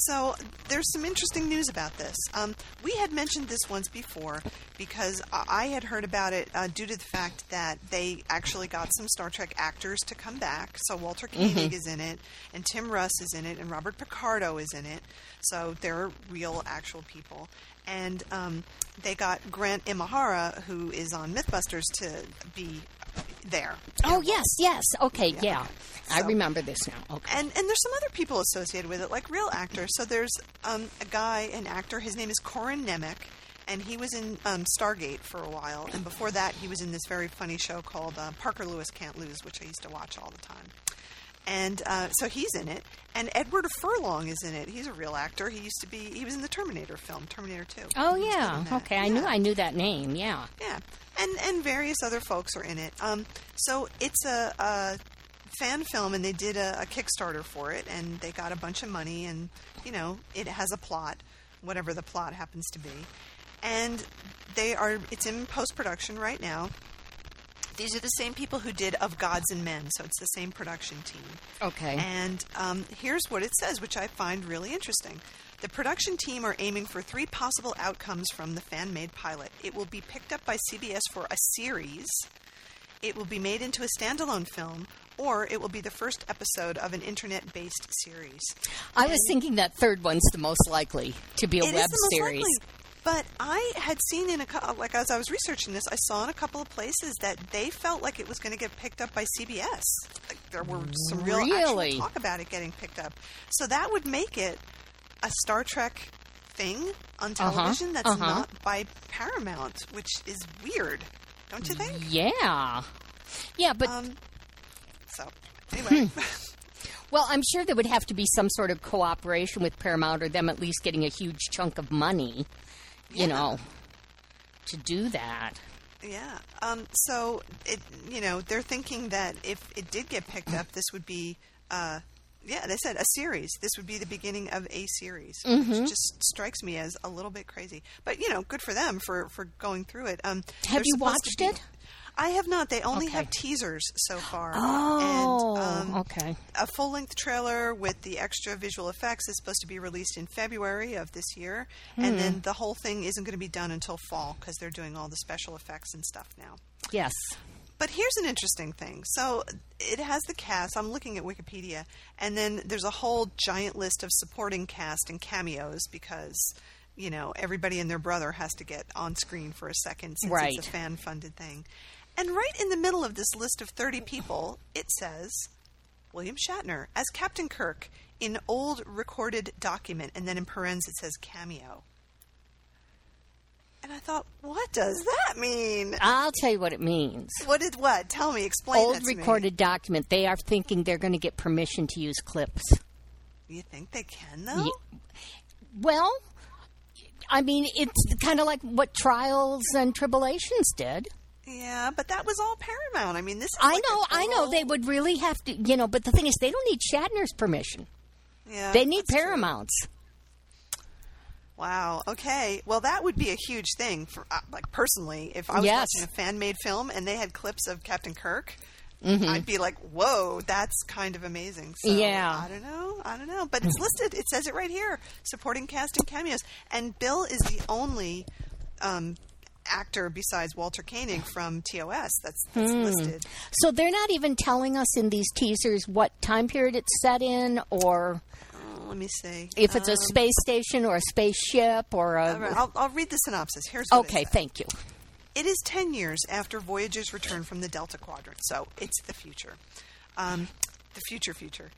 So there's some interesting news about this. Um, we had mentioned this once before because I had heard about it uh, due to the fact that they actually got some Star Trek actors to come back. So Walter Koenig is in it, and Tim Russ is in it, and Robert Picardo is in it. So they're real, actual people. And um, they got Grant Imahara, who is on MythBusters, to be there. Oh, yes, yes. Okay, Yeah, yeah. okay. I remember this now. Okay. And and there's some other people associated with it, like real actors. So there's um, a guy, an actor. His name is Corin Nemec, and he was in um, Stargate for a while. And before that, he was in this very funny show called uh, Parker Lewis Can't Lose, which I used to watch all the time. And uh, so he's in it, and Edward Furlong is in it. He's a real actor. He used to be. He was in the Terminator film, Terminator Two. Oh, He was good yeah. Okay, I knew I knew that name. Yeah. Yeah, and and various other folks are in it. Um, so it's a, a fan film, and they did a, a Kickstarter for it, and they got a bunch of money, and you know it has a plot, whatever the plot happens to be, and they are. It's in post production right now. These are the same people who did Of Gods and Men, so it's the same production team. Okay. And um, here's what it says, which I find really interesting. The production team are aiming for three possible outcomes from the fan made pilot. It will be picked up by CBS for a series, it will be made into a standalone film, or it will be the first episode of an internet based series. I was thinking that third one's the most likely to be a web series. likely, But I had seen in a like as I was researching this, I saw in a couple of places that they felt like it was going to get picked up by CBS. Like there were some real Really? actual talk about it getting picked up. So that would make it a Star Trek thing on television that's uh-huh. not by Paramount, which is weird, don't you think? Yeah. Yeah, but Um, so anyway, (laughs) well, I'm sure there would have to be some sort of cooperation with Paramount or them at least getting a huge chunk of money, you Yeah. know, to do that. Yeah. Um, so it, you know, they're thinking that if it did get picked up, this would be, uh, yeah, they said a series. This would be the beginning of a series, Mm-hmm. which just strikes me as a little bit crazy. But you know, good for them for for going through it. Um, Have you watched be- it? I have not. They only Okay. have teasers so far. Oh, and, um, okay. A full length trailer with the extra visual effects is supposed to be released in February of this year. And Hmm. then the whole thing isn't going to be done until fall because they're doing all the special effects and stuff now. Yes. But here's an interesting thing. So it has the cast. I'm looking at Wikipedia, and then there's a whole giant list of supporting cast and cameos because, you know, everybody and their brother has to get on screen for a second since Right. it's a fan funded thing. And right in the middle of this list of 30 people, it says William Shatner as Captain Kirk in old recorded document, and then in parens it says cameo. And I thought, what does that mean? I'll tell you what it means. What did what? Tell me. Explain. Old that to me. recorded document. They are thinking they're going to get permission to use clips. You think they can though? Ye- Well, I mean, it's kind of like what Trials and Tribulations did. Yeah, but that was all Paramount. I mean, this. Is I like know, I know. They would really have to, you know. But the thing is, they don't need Shatner's permission. Yeah, They need that's true. Paramount's. Wow. Okay. Well, that would be a huge thing for, uh, like, personally, if I was Yes. watching a fan-made film and they had clips of Captain Kirk. Mm-hmm. I'd be like, "Whoa, that's kind of amazing." So, Yeah. I don't know. I don't know, but it's listed. It says it right here: supporting cast and cameos. And Bill is the only um, actor besides Walter Koenig from TOS that's, that's Hmm. listed. So they're not even telling us in these teasers what time period it's set in, or Oh, let me see. if it's a Um, space station or a spaceship or right, a. I'll, I'll read the synopsis. Here's Okay, thank you. It is 10 years after Voyager's return from the Delta Quadrant, so it's the future. Um, the future, future.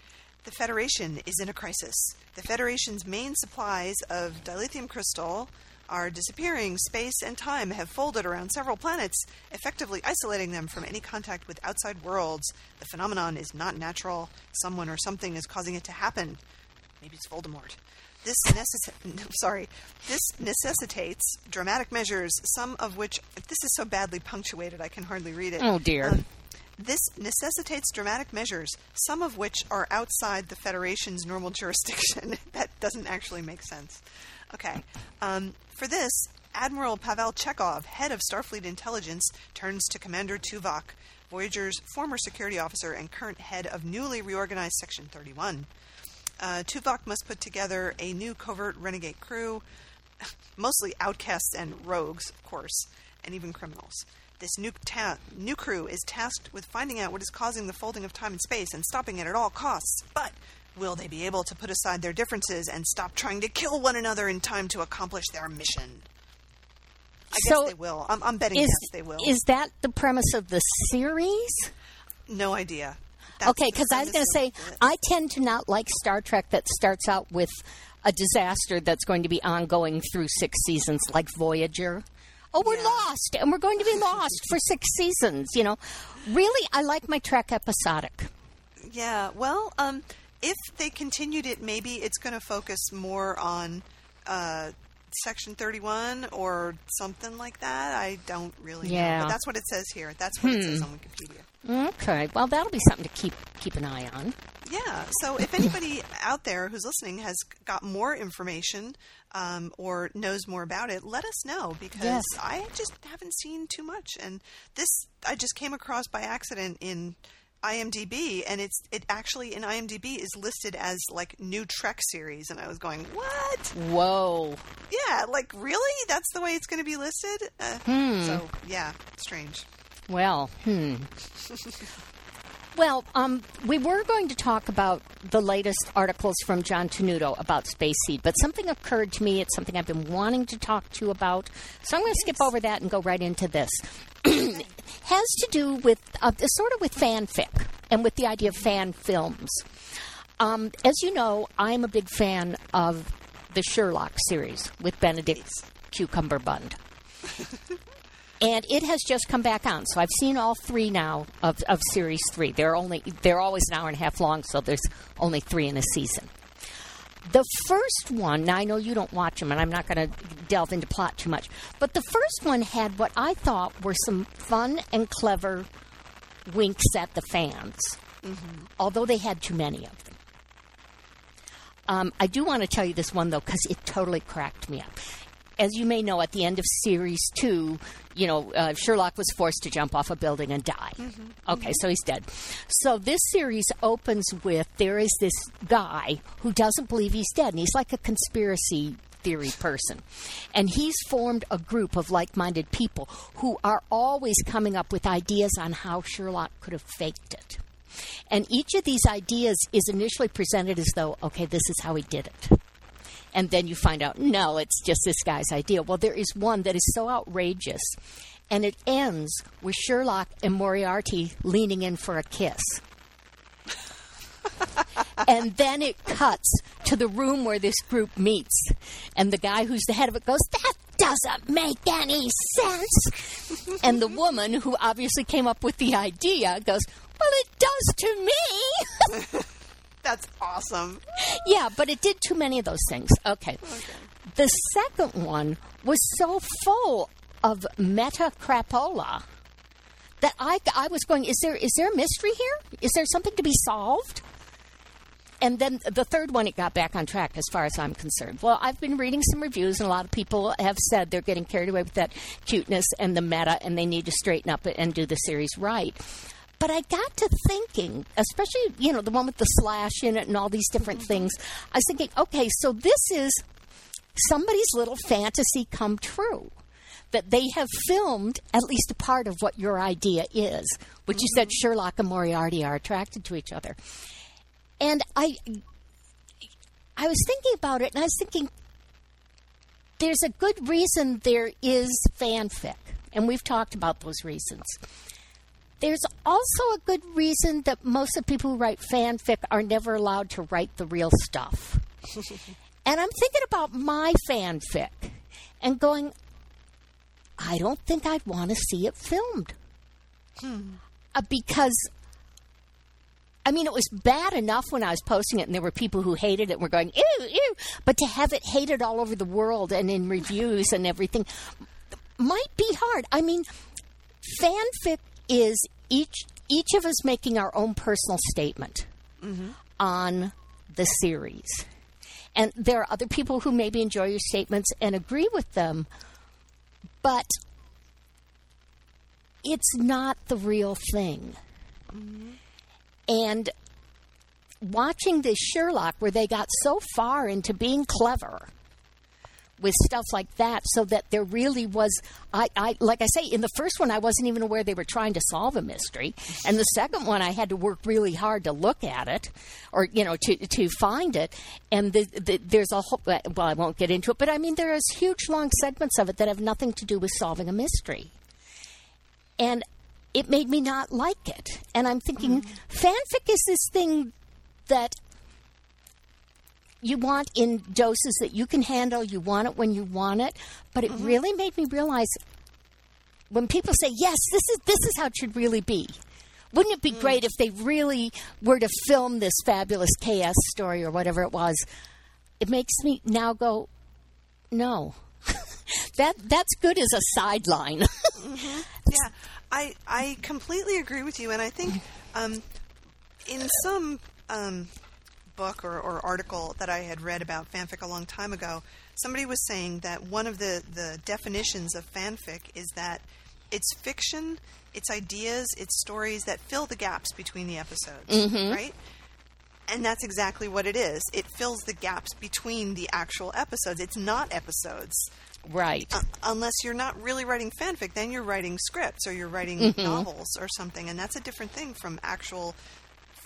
The Federation is in a crisis. The Federation's main supplies of dilithium crystal are disappearing. Space and time have folded around several planets, effectively isolating them from any contact with outside worlds. The phenomenon is not natural. Someone or something is causing it to happen. Maybe it's Voldemort. This necess- (laughs) sorry, this necessitates dramatic measures, some of which this is so badly punctuated I can hardly read it. Oh, dear. Um, this necessitates dramatic measures, some of which are outside the Federation's normal jurisdiction. (laughs) that doesn't actually make sense. Okay. Um, for this, Admiral Pavel Chekhov, head of Starfleet Intelligence, turns to Commander Tuvok, Voyager's former security officer and current head of newly reorganized Section 31. Uh, Tuvok must put together a new covert renegade crew, (laughs) mostly outcasts and rogues, of course, and even criminals. This new, ta- new crew is tasked with finding out what is causing the folding of time and space and stopping it at all costs. But will they be able to put aside their differences and stop trying to kill one another in time to accomplish their mission? I So, guess they will. I'm, I'm betting Is yes, they will. is that the premise of the series? no idea. That's okay, because I was going to say. I tend to not like Star Trek that starts out with a disaster that's going to be ongoing through six seasons, like Voyager. Oh, we're Yeah. lost, and we're going to be lost for six seasons. You know, really, I like my Trek episodic. Yeah, well, um, if they continued it, maybe it's going to focus more on uh, Section 31 or something like that. I don't really know. Yeah. But that's what it says here. That's what it says on Wikipedia. Okay, well, that'll be something to keep keep an eye on. Yeah. So if anybody out there who's listening has got more information um, or knows more about it, let us know because Yes. I just haven't seen too much. And this I just came across by accident in IMDb, and it's it actually in IMDb is listed as like new Trek series, and I was going, what? Whoa. Yeah, like really? That's the way it's going to be listed? Uh, Hmm. So yeah, strange. Well, hmm. (laughs) Well, um, we were going to talk about the latest articles from John Tenuto about Space Seed, but something occurred to me. It's something I've been wanting to talk to you about. So I'm going to skip over that and go right into this. (clears throat) Has to do with uh, sort of with fanfic and with the idea of fan films. Um, as you know, I'm a big fan of the Sherlock series with Benedict Cucumberbund (laughs) and it has just come back on. So I've seen all three now of, of series three. They're only they're always an hour and a half long, so there's only three in a season. The first one, now I know you don't watch them, and I'm not going to delve into plot too much, but the first one had what I thought were some fun and clever winks at the fans, although they had too many of them. Um, I do want to tell you this one though, because it totally cracked me up. As you may know, at the end of series two, you know uh, Sherlock was forced to jump off a building and die. Okay, so he's dead. So this series opens with there is this guy who doesn't believe he's dead, and he's like a conspiracy theory person. And he's formed a group of like minded people who are always coming up with ideas on how Sherlock could have faked it. And each of these ideas is initially presented as though, okay, this is how he did it. And then you find out, no, it's just this guy's idea. Well, there is one that is so outrageous. And it ends with Sherlock and Moriarty leaning in for a kiss. (laughs) and then it cuts to the room where this group meets. And the guy who's the head of it goes, That doesn't make any sense. and the woman who obviously came up with the idea goes, Well, it does to me. (laughs) That's awesome. yeah, but it did too many of those things. Okay. The second one was so full of meta crapola that I, I was going, is there is there a mystery here? Is there something to be solved? And then the third one, it got back on track as far as I'm concerned. Well, I've been reading some reviews, and a lot of people have said they're getting carried away with that cuteness and the meta, and they need to straighten up and do the series right. But I got to thinking, especially, you know, the one with the slash in it and all these different mm-hmm. things. I was thinking, okay, so this is somebody's little fantasy come true. That they have filmed at least a part of what your idea is, which you said mm-hmm. Sherlock and Moriarty are attracted to each other. And I I was thinking about it and I was thinking there's a good reason there is fanfic. And we've talked about those reasons. There's also a good reason that most of the people who write fanfic are never allowed to write the real stuff. (laughs) and I'm thinking about my fanfic and going, I don't think I'd want to see it filmed. Uh, because, I mean, it was bad enough when I was posting it and there were people who hated it and were going, ew, ew. But to have it hated all over the world and in reviews and everything might be hard. I mean, fanfic is each each of us making our own personal statement mm-hmm. on the series. And there are other people who maybe enjoy your statements and agree with them, but it's not the real thing. Mm-hmm. And watching this Sherlock, where they got so far into being clever with stuff like that, so that there really was, I, I like I say, in the first one, I wasn't even aware they were trying to solve a mystery, and the second one, I had to work really hard to look at it, or you know, to to find it. And the, the, there's a whole, well, I won't get into it, but I mean, there is huge long segments of it that have nothing to do with solving a mystery and it made me not like it. And I'm thinking, mm. fanfic is this thing that you want in doses that you can handle. You want it when you want it, but it really made me realize when people say, "Yes, this is this is how it should really be." Wouldn't it be great if they really were to film this fabulous KS story or whatever it was? It makes me now go, no. (laughs) that that's good as a sideline. (laughs) Yeah, I I completely agree with you, and I think um, in some um, book or, or article that I had read about fanfic a long time ago, somebody was saying that one of the, the definitions of fanfic is that it's fiction, it's ideas, it's stories that fill the gaps between the episodes, right? And that's exactly what it is. It fills the gaps between the actual episodes. It's not episodes. Right. Uh, unless you're not really writing fanfic, then you're writing scripts or you're writing novels or something, and that's a different thing from actual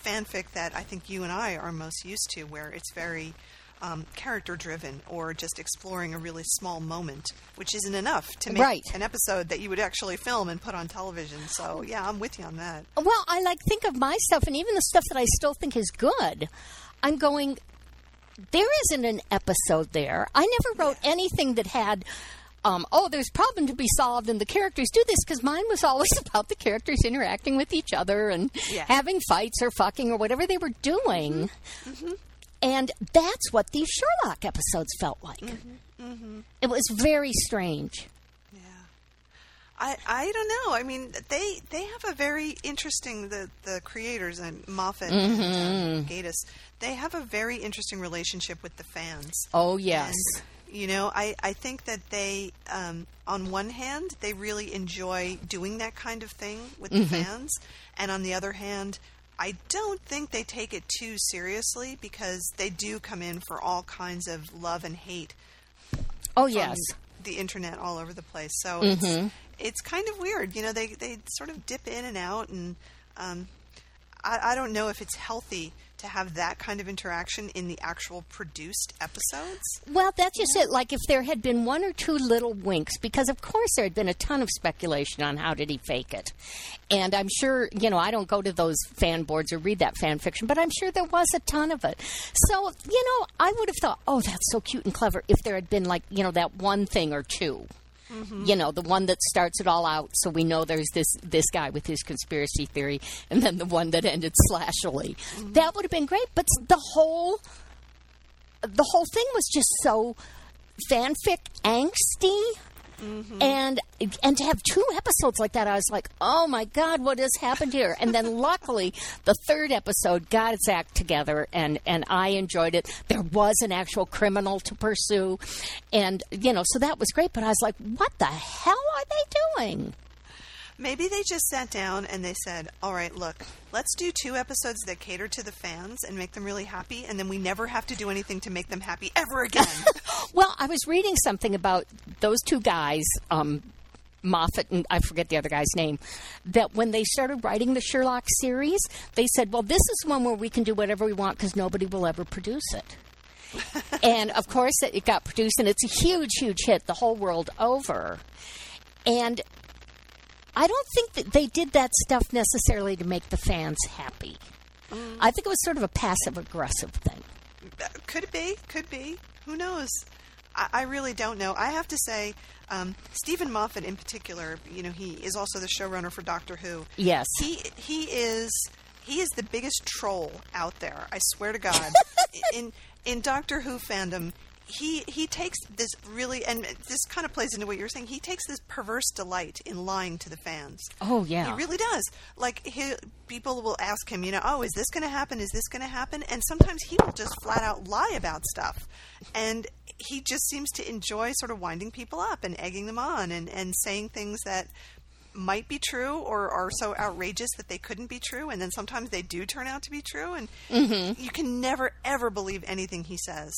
fanfic that I think you and I are most used to, where it's very um, character driven or just exploring a really small moment, which isn't enough to make Right. an episode that you would actually film and put on television. So yeah, I'm with you on that. Well, I like think of my stuff, and even the stuff that I still think is good. I'm going. There isn't an episode there. I never wrote anything that had. Um, oh, there's a problem to be solved, and the characters do this because mine was always (laughs) about the characters interacting with each other and Yeah. having fights or fucking or whatever they were doing. Mm-hmm. Mm-hmm. And that's what these Sherlock episodes felt like. Mm-hmm. It was very strange. Yeah. I, I don't know. I mean, they they have a very interesting the the creators and Moffat and um, Gatiss. They have a very interesting relationship with the fans. Oh yes, And, you know, I, I think that they, um, on one hand, they really enjoy doing that kind of thing with the fans. And on the other hand, I don't think they take it too seriously because they do come in for all kinds of love and hate oh yes. the internet all over the place. So it's it's kind of weird. You know, they they sort of dip in and out, and um, I, I don't know if it's healthy to have that kind of interaction in the actual produced episodes. Well, that's just it. Like if there had been one or two little winks, because of course there had been a ton of speculation on how did he fake it, and I'm sure you know I don't go to those fan boards or read that fan fiction, but I'm sure there was a ton of it. So you know, I would have thought, oh, that's so cute and clever if there had been like you know that one thing or 2 You know, the one that starts it all out, so we know there's this this guy with his conspiracy theory, and then the one that ended slashily. Mm-hmm. That would have been great, but the whole the whole thing was just so fanfic angsty. Mm-hmm. And and to have two episodes like that, I was like, "Oh my God, what has happened here?" And then, luckily, the third episode got its act together, and and I enjoyed it. There was an actual criminal to pursue, and you know, so that was great. But I was like, "What the hell are they doing?" Maybe they just sat down and they said, "All right, look, let's do two episodes that cater to the fans and make them really happy, and then we never have to do anything to make them happy ever again." (laughs) Well, I was reading something about those two guys, um, Moffat and I forget the other guy's name, that when they started writing the Sherlock series, they said, well, this is one where we can do whatever we want because nobody will ever produce it. (laughs) and of course, it it got produced, and it's a huge, huge hit the whole world over. And I don't think that they did that stuff necessarily to make the fans happy. I think it was sort of a passive aggressive thing. could be, could be. Who knows? I, I really don't know. I have to say, um, Steven Moffat in particular, you know, he is also the showrunner for Doctor Who. Yes. He he is he is the biggest troll out there. I swear to God. (laughs) in in Doctor Who fandom, he he takes this really and this kind of plays into what you're saying. He takes this perverse delight in lying to the fans. Oh, yeah. He really does. Like he, people will ask him, you know, oh, is this going to happen? Is this going to happen? And sometimes he will just flat out lie about stuff, and he just seems to enjoy sort of winding people up and egging them on and and saying things that might be true or are so outrageous that they couldn't be true and then sometimes they do turn out to be true and Mm-hmm. you can never ever believe anything he says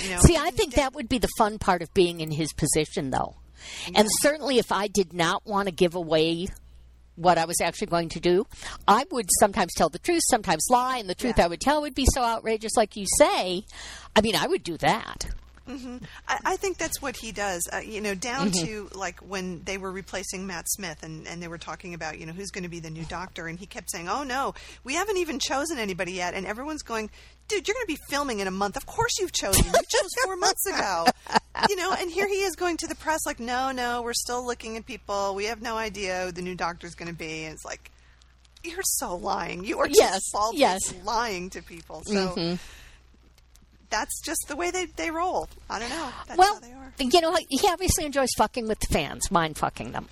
you know See, I think that would be the fun part of being in his position, though. Mm-hmm. And certainly, if I did not want to give away what I was actually going to do, I would sometimes tell the truth, sometimes lie, and the truth Yeah. I would tell would be so outrageous, like you say. I mean, I would do that. I, I think that's what he does. Uh, you know, down Mm-hmm. to like when they were replacing Matt Smith and, and they were talking about, you know, who's going to be the new doctor. And he kept saying, oh, no, we haven't even chosen anybody yet. And everyone's going, dude, you're going to be filming in a month. Of course you've chosen. You chose four (laughs) months ago. You know, and here he is going to the press like, no, no, we're still looking at people. We have no idea who the new doctor's going to be. And it's like, you're so lying. You are just Yes, yes. lying to people. So Mm-hmm. That's just the way they, they roll. I don't know. That's well, how they are. you know, he obviously enjoys fucking with the fans, mind fucking them.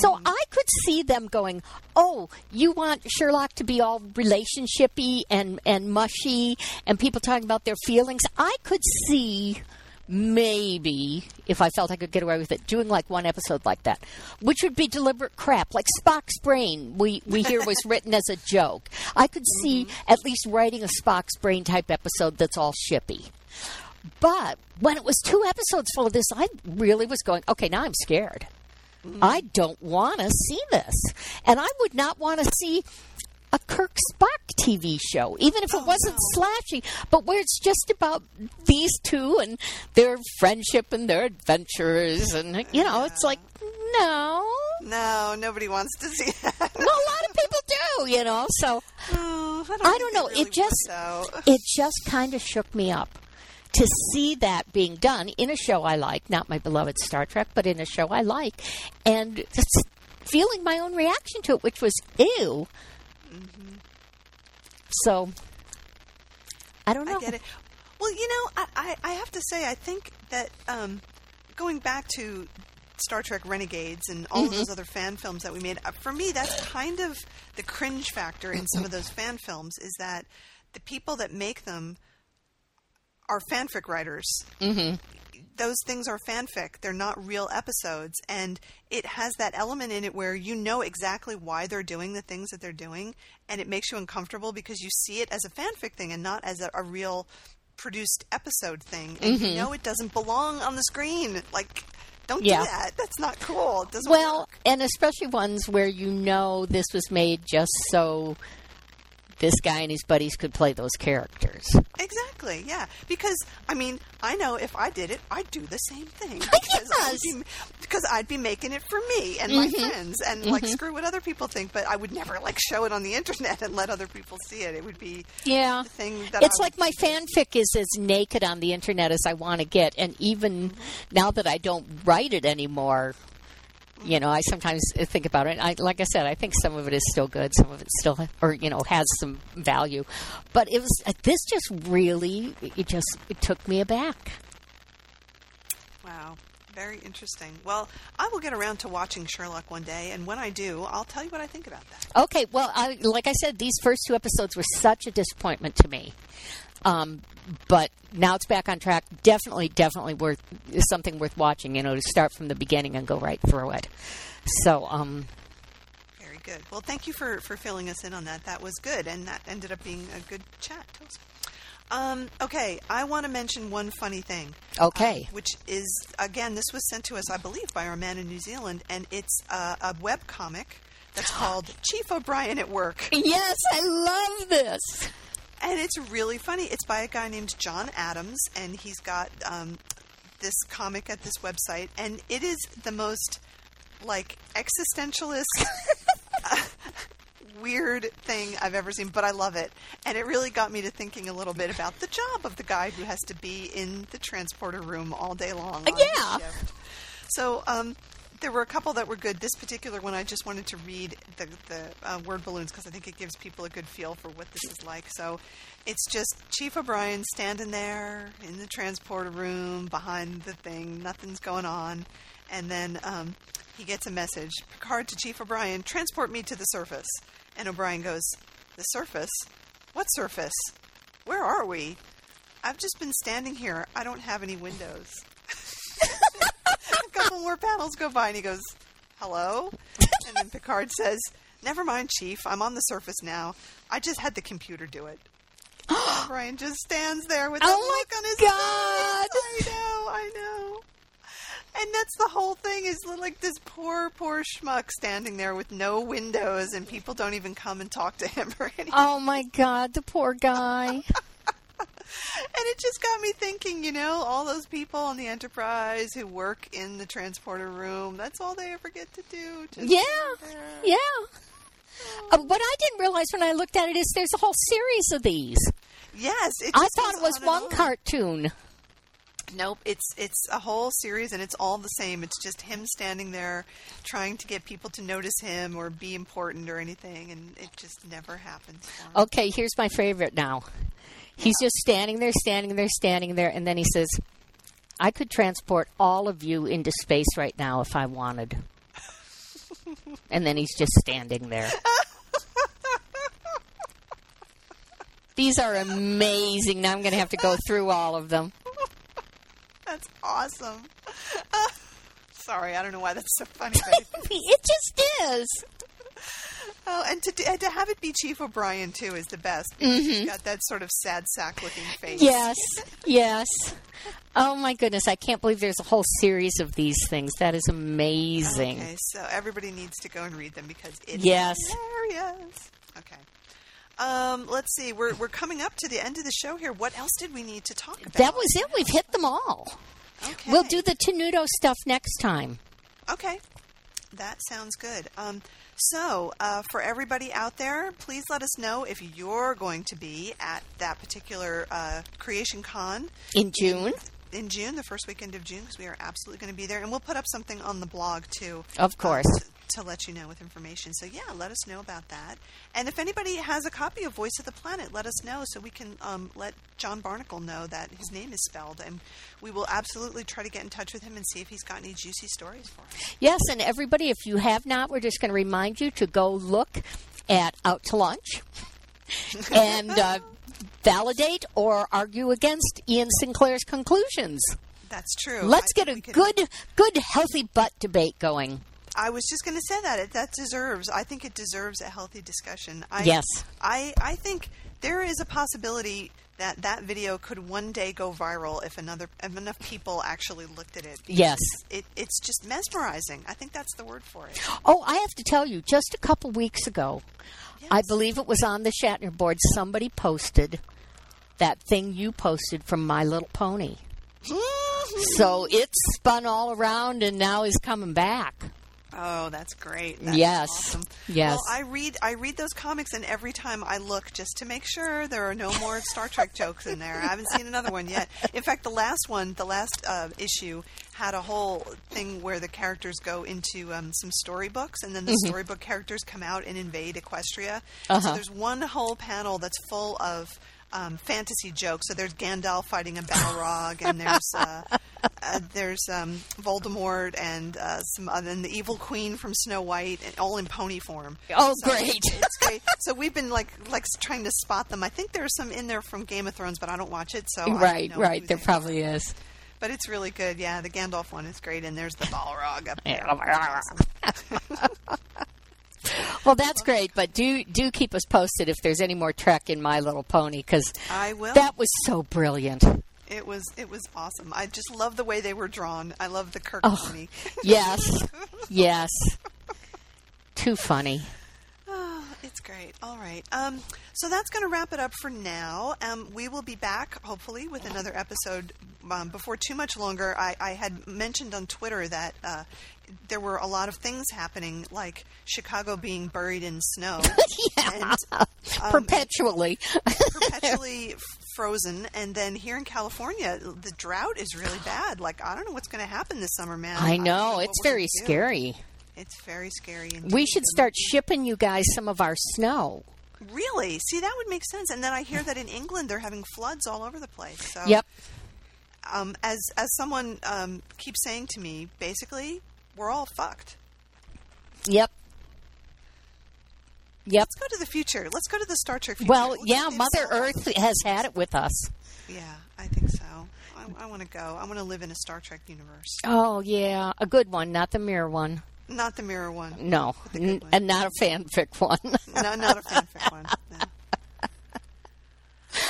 So Mm-hmm. I could see them going, "Oh, you want Sherlock to be all relationshipy and and mushy, and people talking about their feelings." I could see maybe if I felt I could get away with it, doing like one episode like that, which would be deliberate crap, like Spock's brain. We we hear was (laughs) written as a joke. I could see Mm-hmm. at least writing a Spock's brain type episode that's all shippy. But when it was two episodes full of this, I really was going, okay, now I'm scared. I don't want to see this. And I would not want to see a Kirk Spock TV show, even if it oh, wasn't slashy, but where it's just about these two and their friendship and their adventures. And, you know, it's like, no. No, nobody wants to see that. Well, a lot of people do, you know, so. Oh, I don't, I don't know. really it just it just kind of shook me up to see that being done in a show I like, not my beloved Star Trek, but in a show I like, and just feeling my own reaction to it, which was ew. So I don't know. I get it. Well, you know, I, I, I have to say, I think that um, going back to Star Trek Renegades and all of those other fan films that we made, uh, for me, that's kind of the cringe factor in some of those fan films is that the people that make them are fanfic writers. Mm-hmm. Those things are fanfic. They're not real episodes. And it has that element in it where you know exactly why they're doing the things that they're doing. And it makes you uncomfortable because you see it as a fanfic thing and not as a, a real produced episode thing. And you mm-hmm. know it doesn't belong on the screen. Like, don't Yeah. do that. That's not cool. It doesn't Well, work. and especially ones where you know this was made just so this guy and his buddies could play those characters. Exactly, yeah. Because I mean, I know if I did it, I'd do the same thing. (laughs) Because, I would be, because I'd be making it for me and my mm-hmm. friends, and like mm-hmm. screw what other people think. But I would never like show it on the internet and let other people see it. It would be Yeah. the thing that It's I like my fanfic is as naked on the internet as I want to get. And even mm-hmm. now that I don't write it anymore, you know, I sometimes think about it. I, like I said, I think some of it is still good, some of it still, or you know, has some value. But it was uh, this just really, it just it took me aback. Wow. Very interesting. Well, I will get around to watching Sherlock one day, and when I do, I'll tell you what I think about that. Okay, well, I, like I said, these first two episodes were such a disappointment to me. Um, but now it's back on track. Definitely, definitely worth something worth watching. You know, to start from the beginning and go right through it. So, um, Very good. Well, thank you for, for filling us in on that. That was good, and that ended up being a good chat. Um, okay, I want to mention one funny thing. Okay. uh, which is, again, this was sent to us, I believe, by our man in New Zealand, and it's uh, a web comic that's (gasps) called Chief O'Brien at Work. yes, I love this. And it's really funny. It's by a guy named John Adams, and he's got um, this comic at this website, and it is the most like existentialist, (laughs) weird thing I've ever seen. But I love it, and it really got me to thinking a little bit about the job of the guy who has to be in the transporter room all day long. Yeah. So um, there were a couple that were good. This particular one, I just wanted to read the, the uh, word balloons because I think it gives people a good feel for what this is like. So it's just Chief O'Brien standing there in the transporter room behind the thing. Nothing's going on. And then um, he gets a message Picard to Chief O'Brien, transport me to the surface. And O'Brien goes, The surface? What surface? Where are we? I've just been standing here. I don't have any windows. (laughs) a couple more panels go by, and he goes, "Hello," and then Picard says, "Never mind, Chief. I'm on the surface now. I just had the computer do it." (gasps) Brian just stands there with Oh look on his God. face. I know, I know. And that's the whole thing is like this poor, poor schmuck standing there with no windows, and people don't even come and talk to him or (laughs) anything. Oh my God, the poor guy. (laughs) And it just got me thinking, you know, all those people on the Enterprise who work in the transporter room, that's all they ever get to do. Yeah, yeah. Uh, what I didn't realize when I looked at it is there's a whole series of these. Yes. I thought it was on one on. cartoon. Nope, it's it's a whole series and it's all the same. It's just him standing there trying to get people to notice him or be important or anything and it just never happens. Okay, here's my favorite now. He's just standing there, standing there, standing there, and then he says, I could transport all of you into space right now if I wanted. (laughs) and then he's just standing there. (laughs) These are amazing. Now I'm going to have to go through all of them. That's awesome. (laughs) sorry, I don't know why that's so funny. It just is. Oh, and to and to have it be Chief O'Brien too is the best. Because He's got that sort of sad sack looking face. Yes, (laughs) yes. Oh my goodness, I can't believe there's a whole series of these things. That is amazing. Okay, so everybody needs to go and read them because it's Yes. hilarious. Okay. Um, let's see. We're we're coming up to the end of the show here. What else did we need to talk about? That was it. We've hit them all. Okay. We'll do the Tenuto stuff next time. Okay. That sounds good. Um, so, uh, for everybody out there, please let us know if you're going to be at that particular uh, Creation Con In June, in June, the first weekend of June, because we are absolutely going to be there. And we'll put up something on the blog, too. Of uh, course. To let you know with information. So, yeah, let us know about that. And if anybody has a copy of Voice of the Planet, let us know so we can um, let John Barnacle know that his name is spelled. And we will absolutely try to get in touch with him and see if he's got any juicy stories for us. yes, and everybody, if you have not, we're just going to remind you to go look at Out to Lunch (laughs) and uh, validate or argue against Ian Sinclair's conclusions. That's true. Let's I get a think we can- good, good, healthy butt debate going. I was just going to say that it, that deserves. I think it deserves a healthy discussion. I, Yes. I I think there is a possibility that that video could one day go viral if another if enough people actually looked at it. Yes. It, it's just mesmerizing. I think that's the word for it. Oh, I have to tell you, just a couple weeks ago, I believe it was on the Shatner board, somebody posted that thing you posted from My Little Pony. (laughs) So it spun all around and now is coming back. Oh, that's great. That's Yes. awesome. Yes. Well, I read I read those comics, and every time I look just to make sure there are no more Star Trek jokes in there. I haven't seen another one yet. In fact, the last one, the last uh, issue, had a whole thing where the characters go into um, some storybooks, and then the storybook characters come out and invade Equestria. So Uh-huh. there's one whole panel that's full of. Um, fantasy jokes. So there's Gandalf fighting a Balrog, and there's uh, (laughs) uh, there's um, Voldemort and uh, some other, and the Evil Queen from Snow White, and all in pony form. Oh, So great. It's great. So we've been like like trying to spot them. I think there's some in there from Game of Thrones, but I don't watch it, so I right, know right. There probably are. is. But it's really good. Yeah, the Gandalf one is great, and there's the Balrog up (laughs) there. (laughs) Well, that's great, but do do keep us posted if there's any more Trek in My Little Pony because I will. that was so brilliant. It was it was awesome. I just love the way they were drawn. I love the Kirk Oh. pony. Yes, yes. Too funny. It's great. All right. Um, so that's going to wrap it up for now. Um, we will be back, hopefully, with another episode um, before too much longer. I, I had mentioned on Twitter that uh, there were a lot of things happening, like Chicago being buried in snow (laughs) and um, Perpetually. perpetually (laughs) frozen. And then here in California, the drought is really bad. Like, I don't know what's going to happen this summer, man. I know. what It's very scary. It's very scary. Indeed. We should start shipping you guys some of our snow. Really? See, that would make sense. And then I hear that in England they're having floods all over the place. So, Yep. Um, as as someone um, keeps saying to me, basically, we're all fucked. Yep. Yep. Let's go to the future. Let's go to the Star Trek future. Well, Let's- yeah, Mother so Earth has had it with us. Yeah, I think so. I, I want to go. I want to live in a Star Trek universe, Oh, yeah. A good one, not the mirror one. Not the mirror one. No. The good N- one. and not a fanfic one. (laughs) No, not a fanfic one. No. (laughs)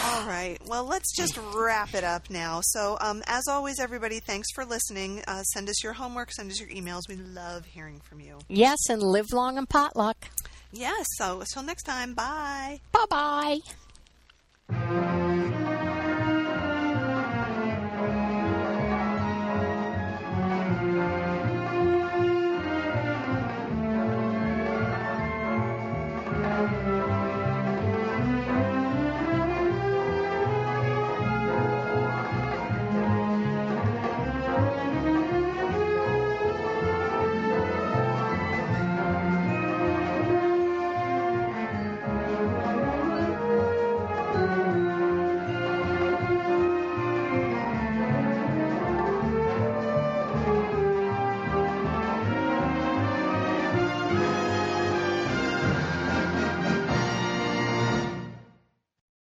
All right. Well, let's just wrap it up now. So, um, as always, everybody, thanks for listening. Uh, send us your homework. Send us your emails. We love hearing from you. yes, and live long and potluck. Yes. So, until next time. Bye. Bye bye.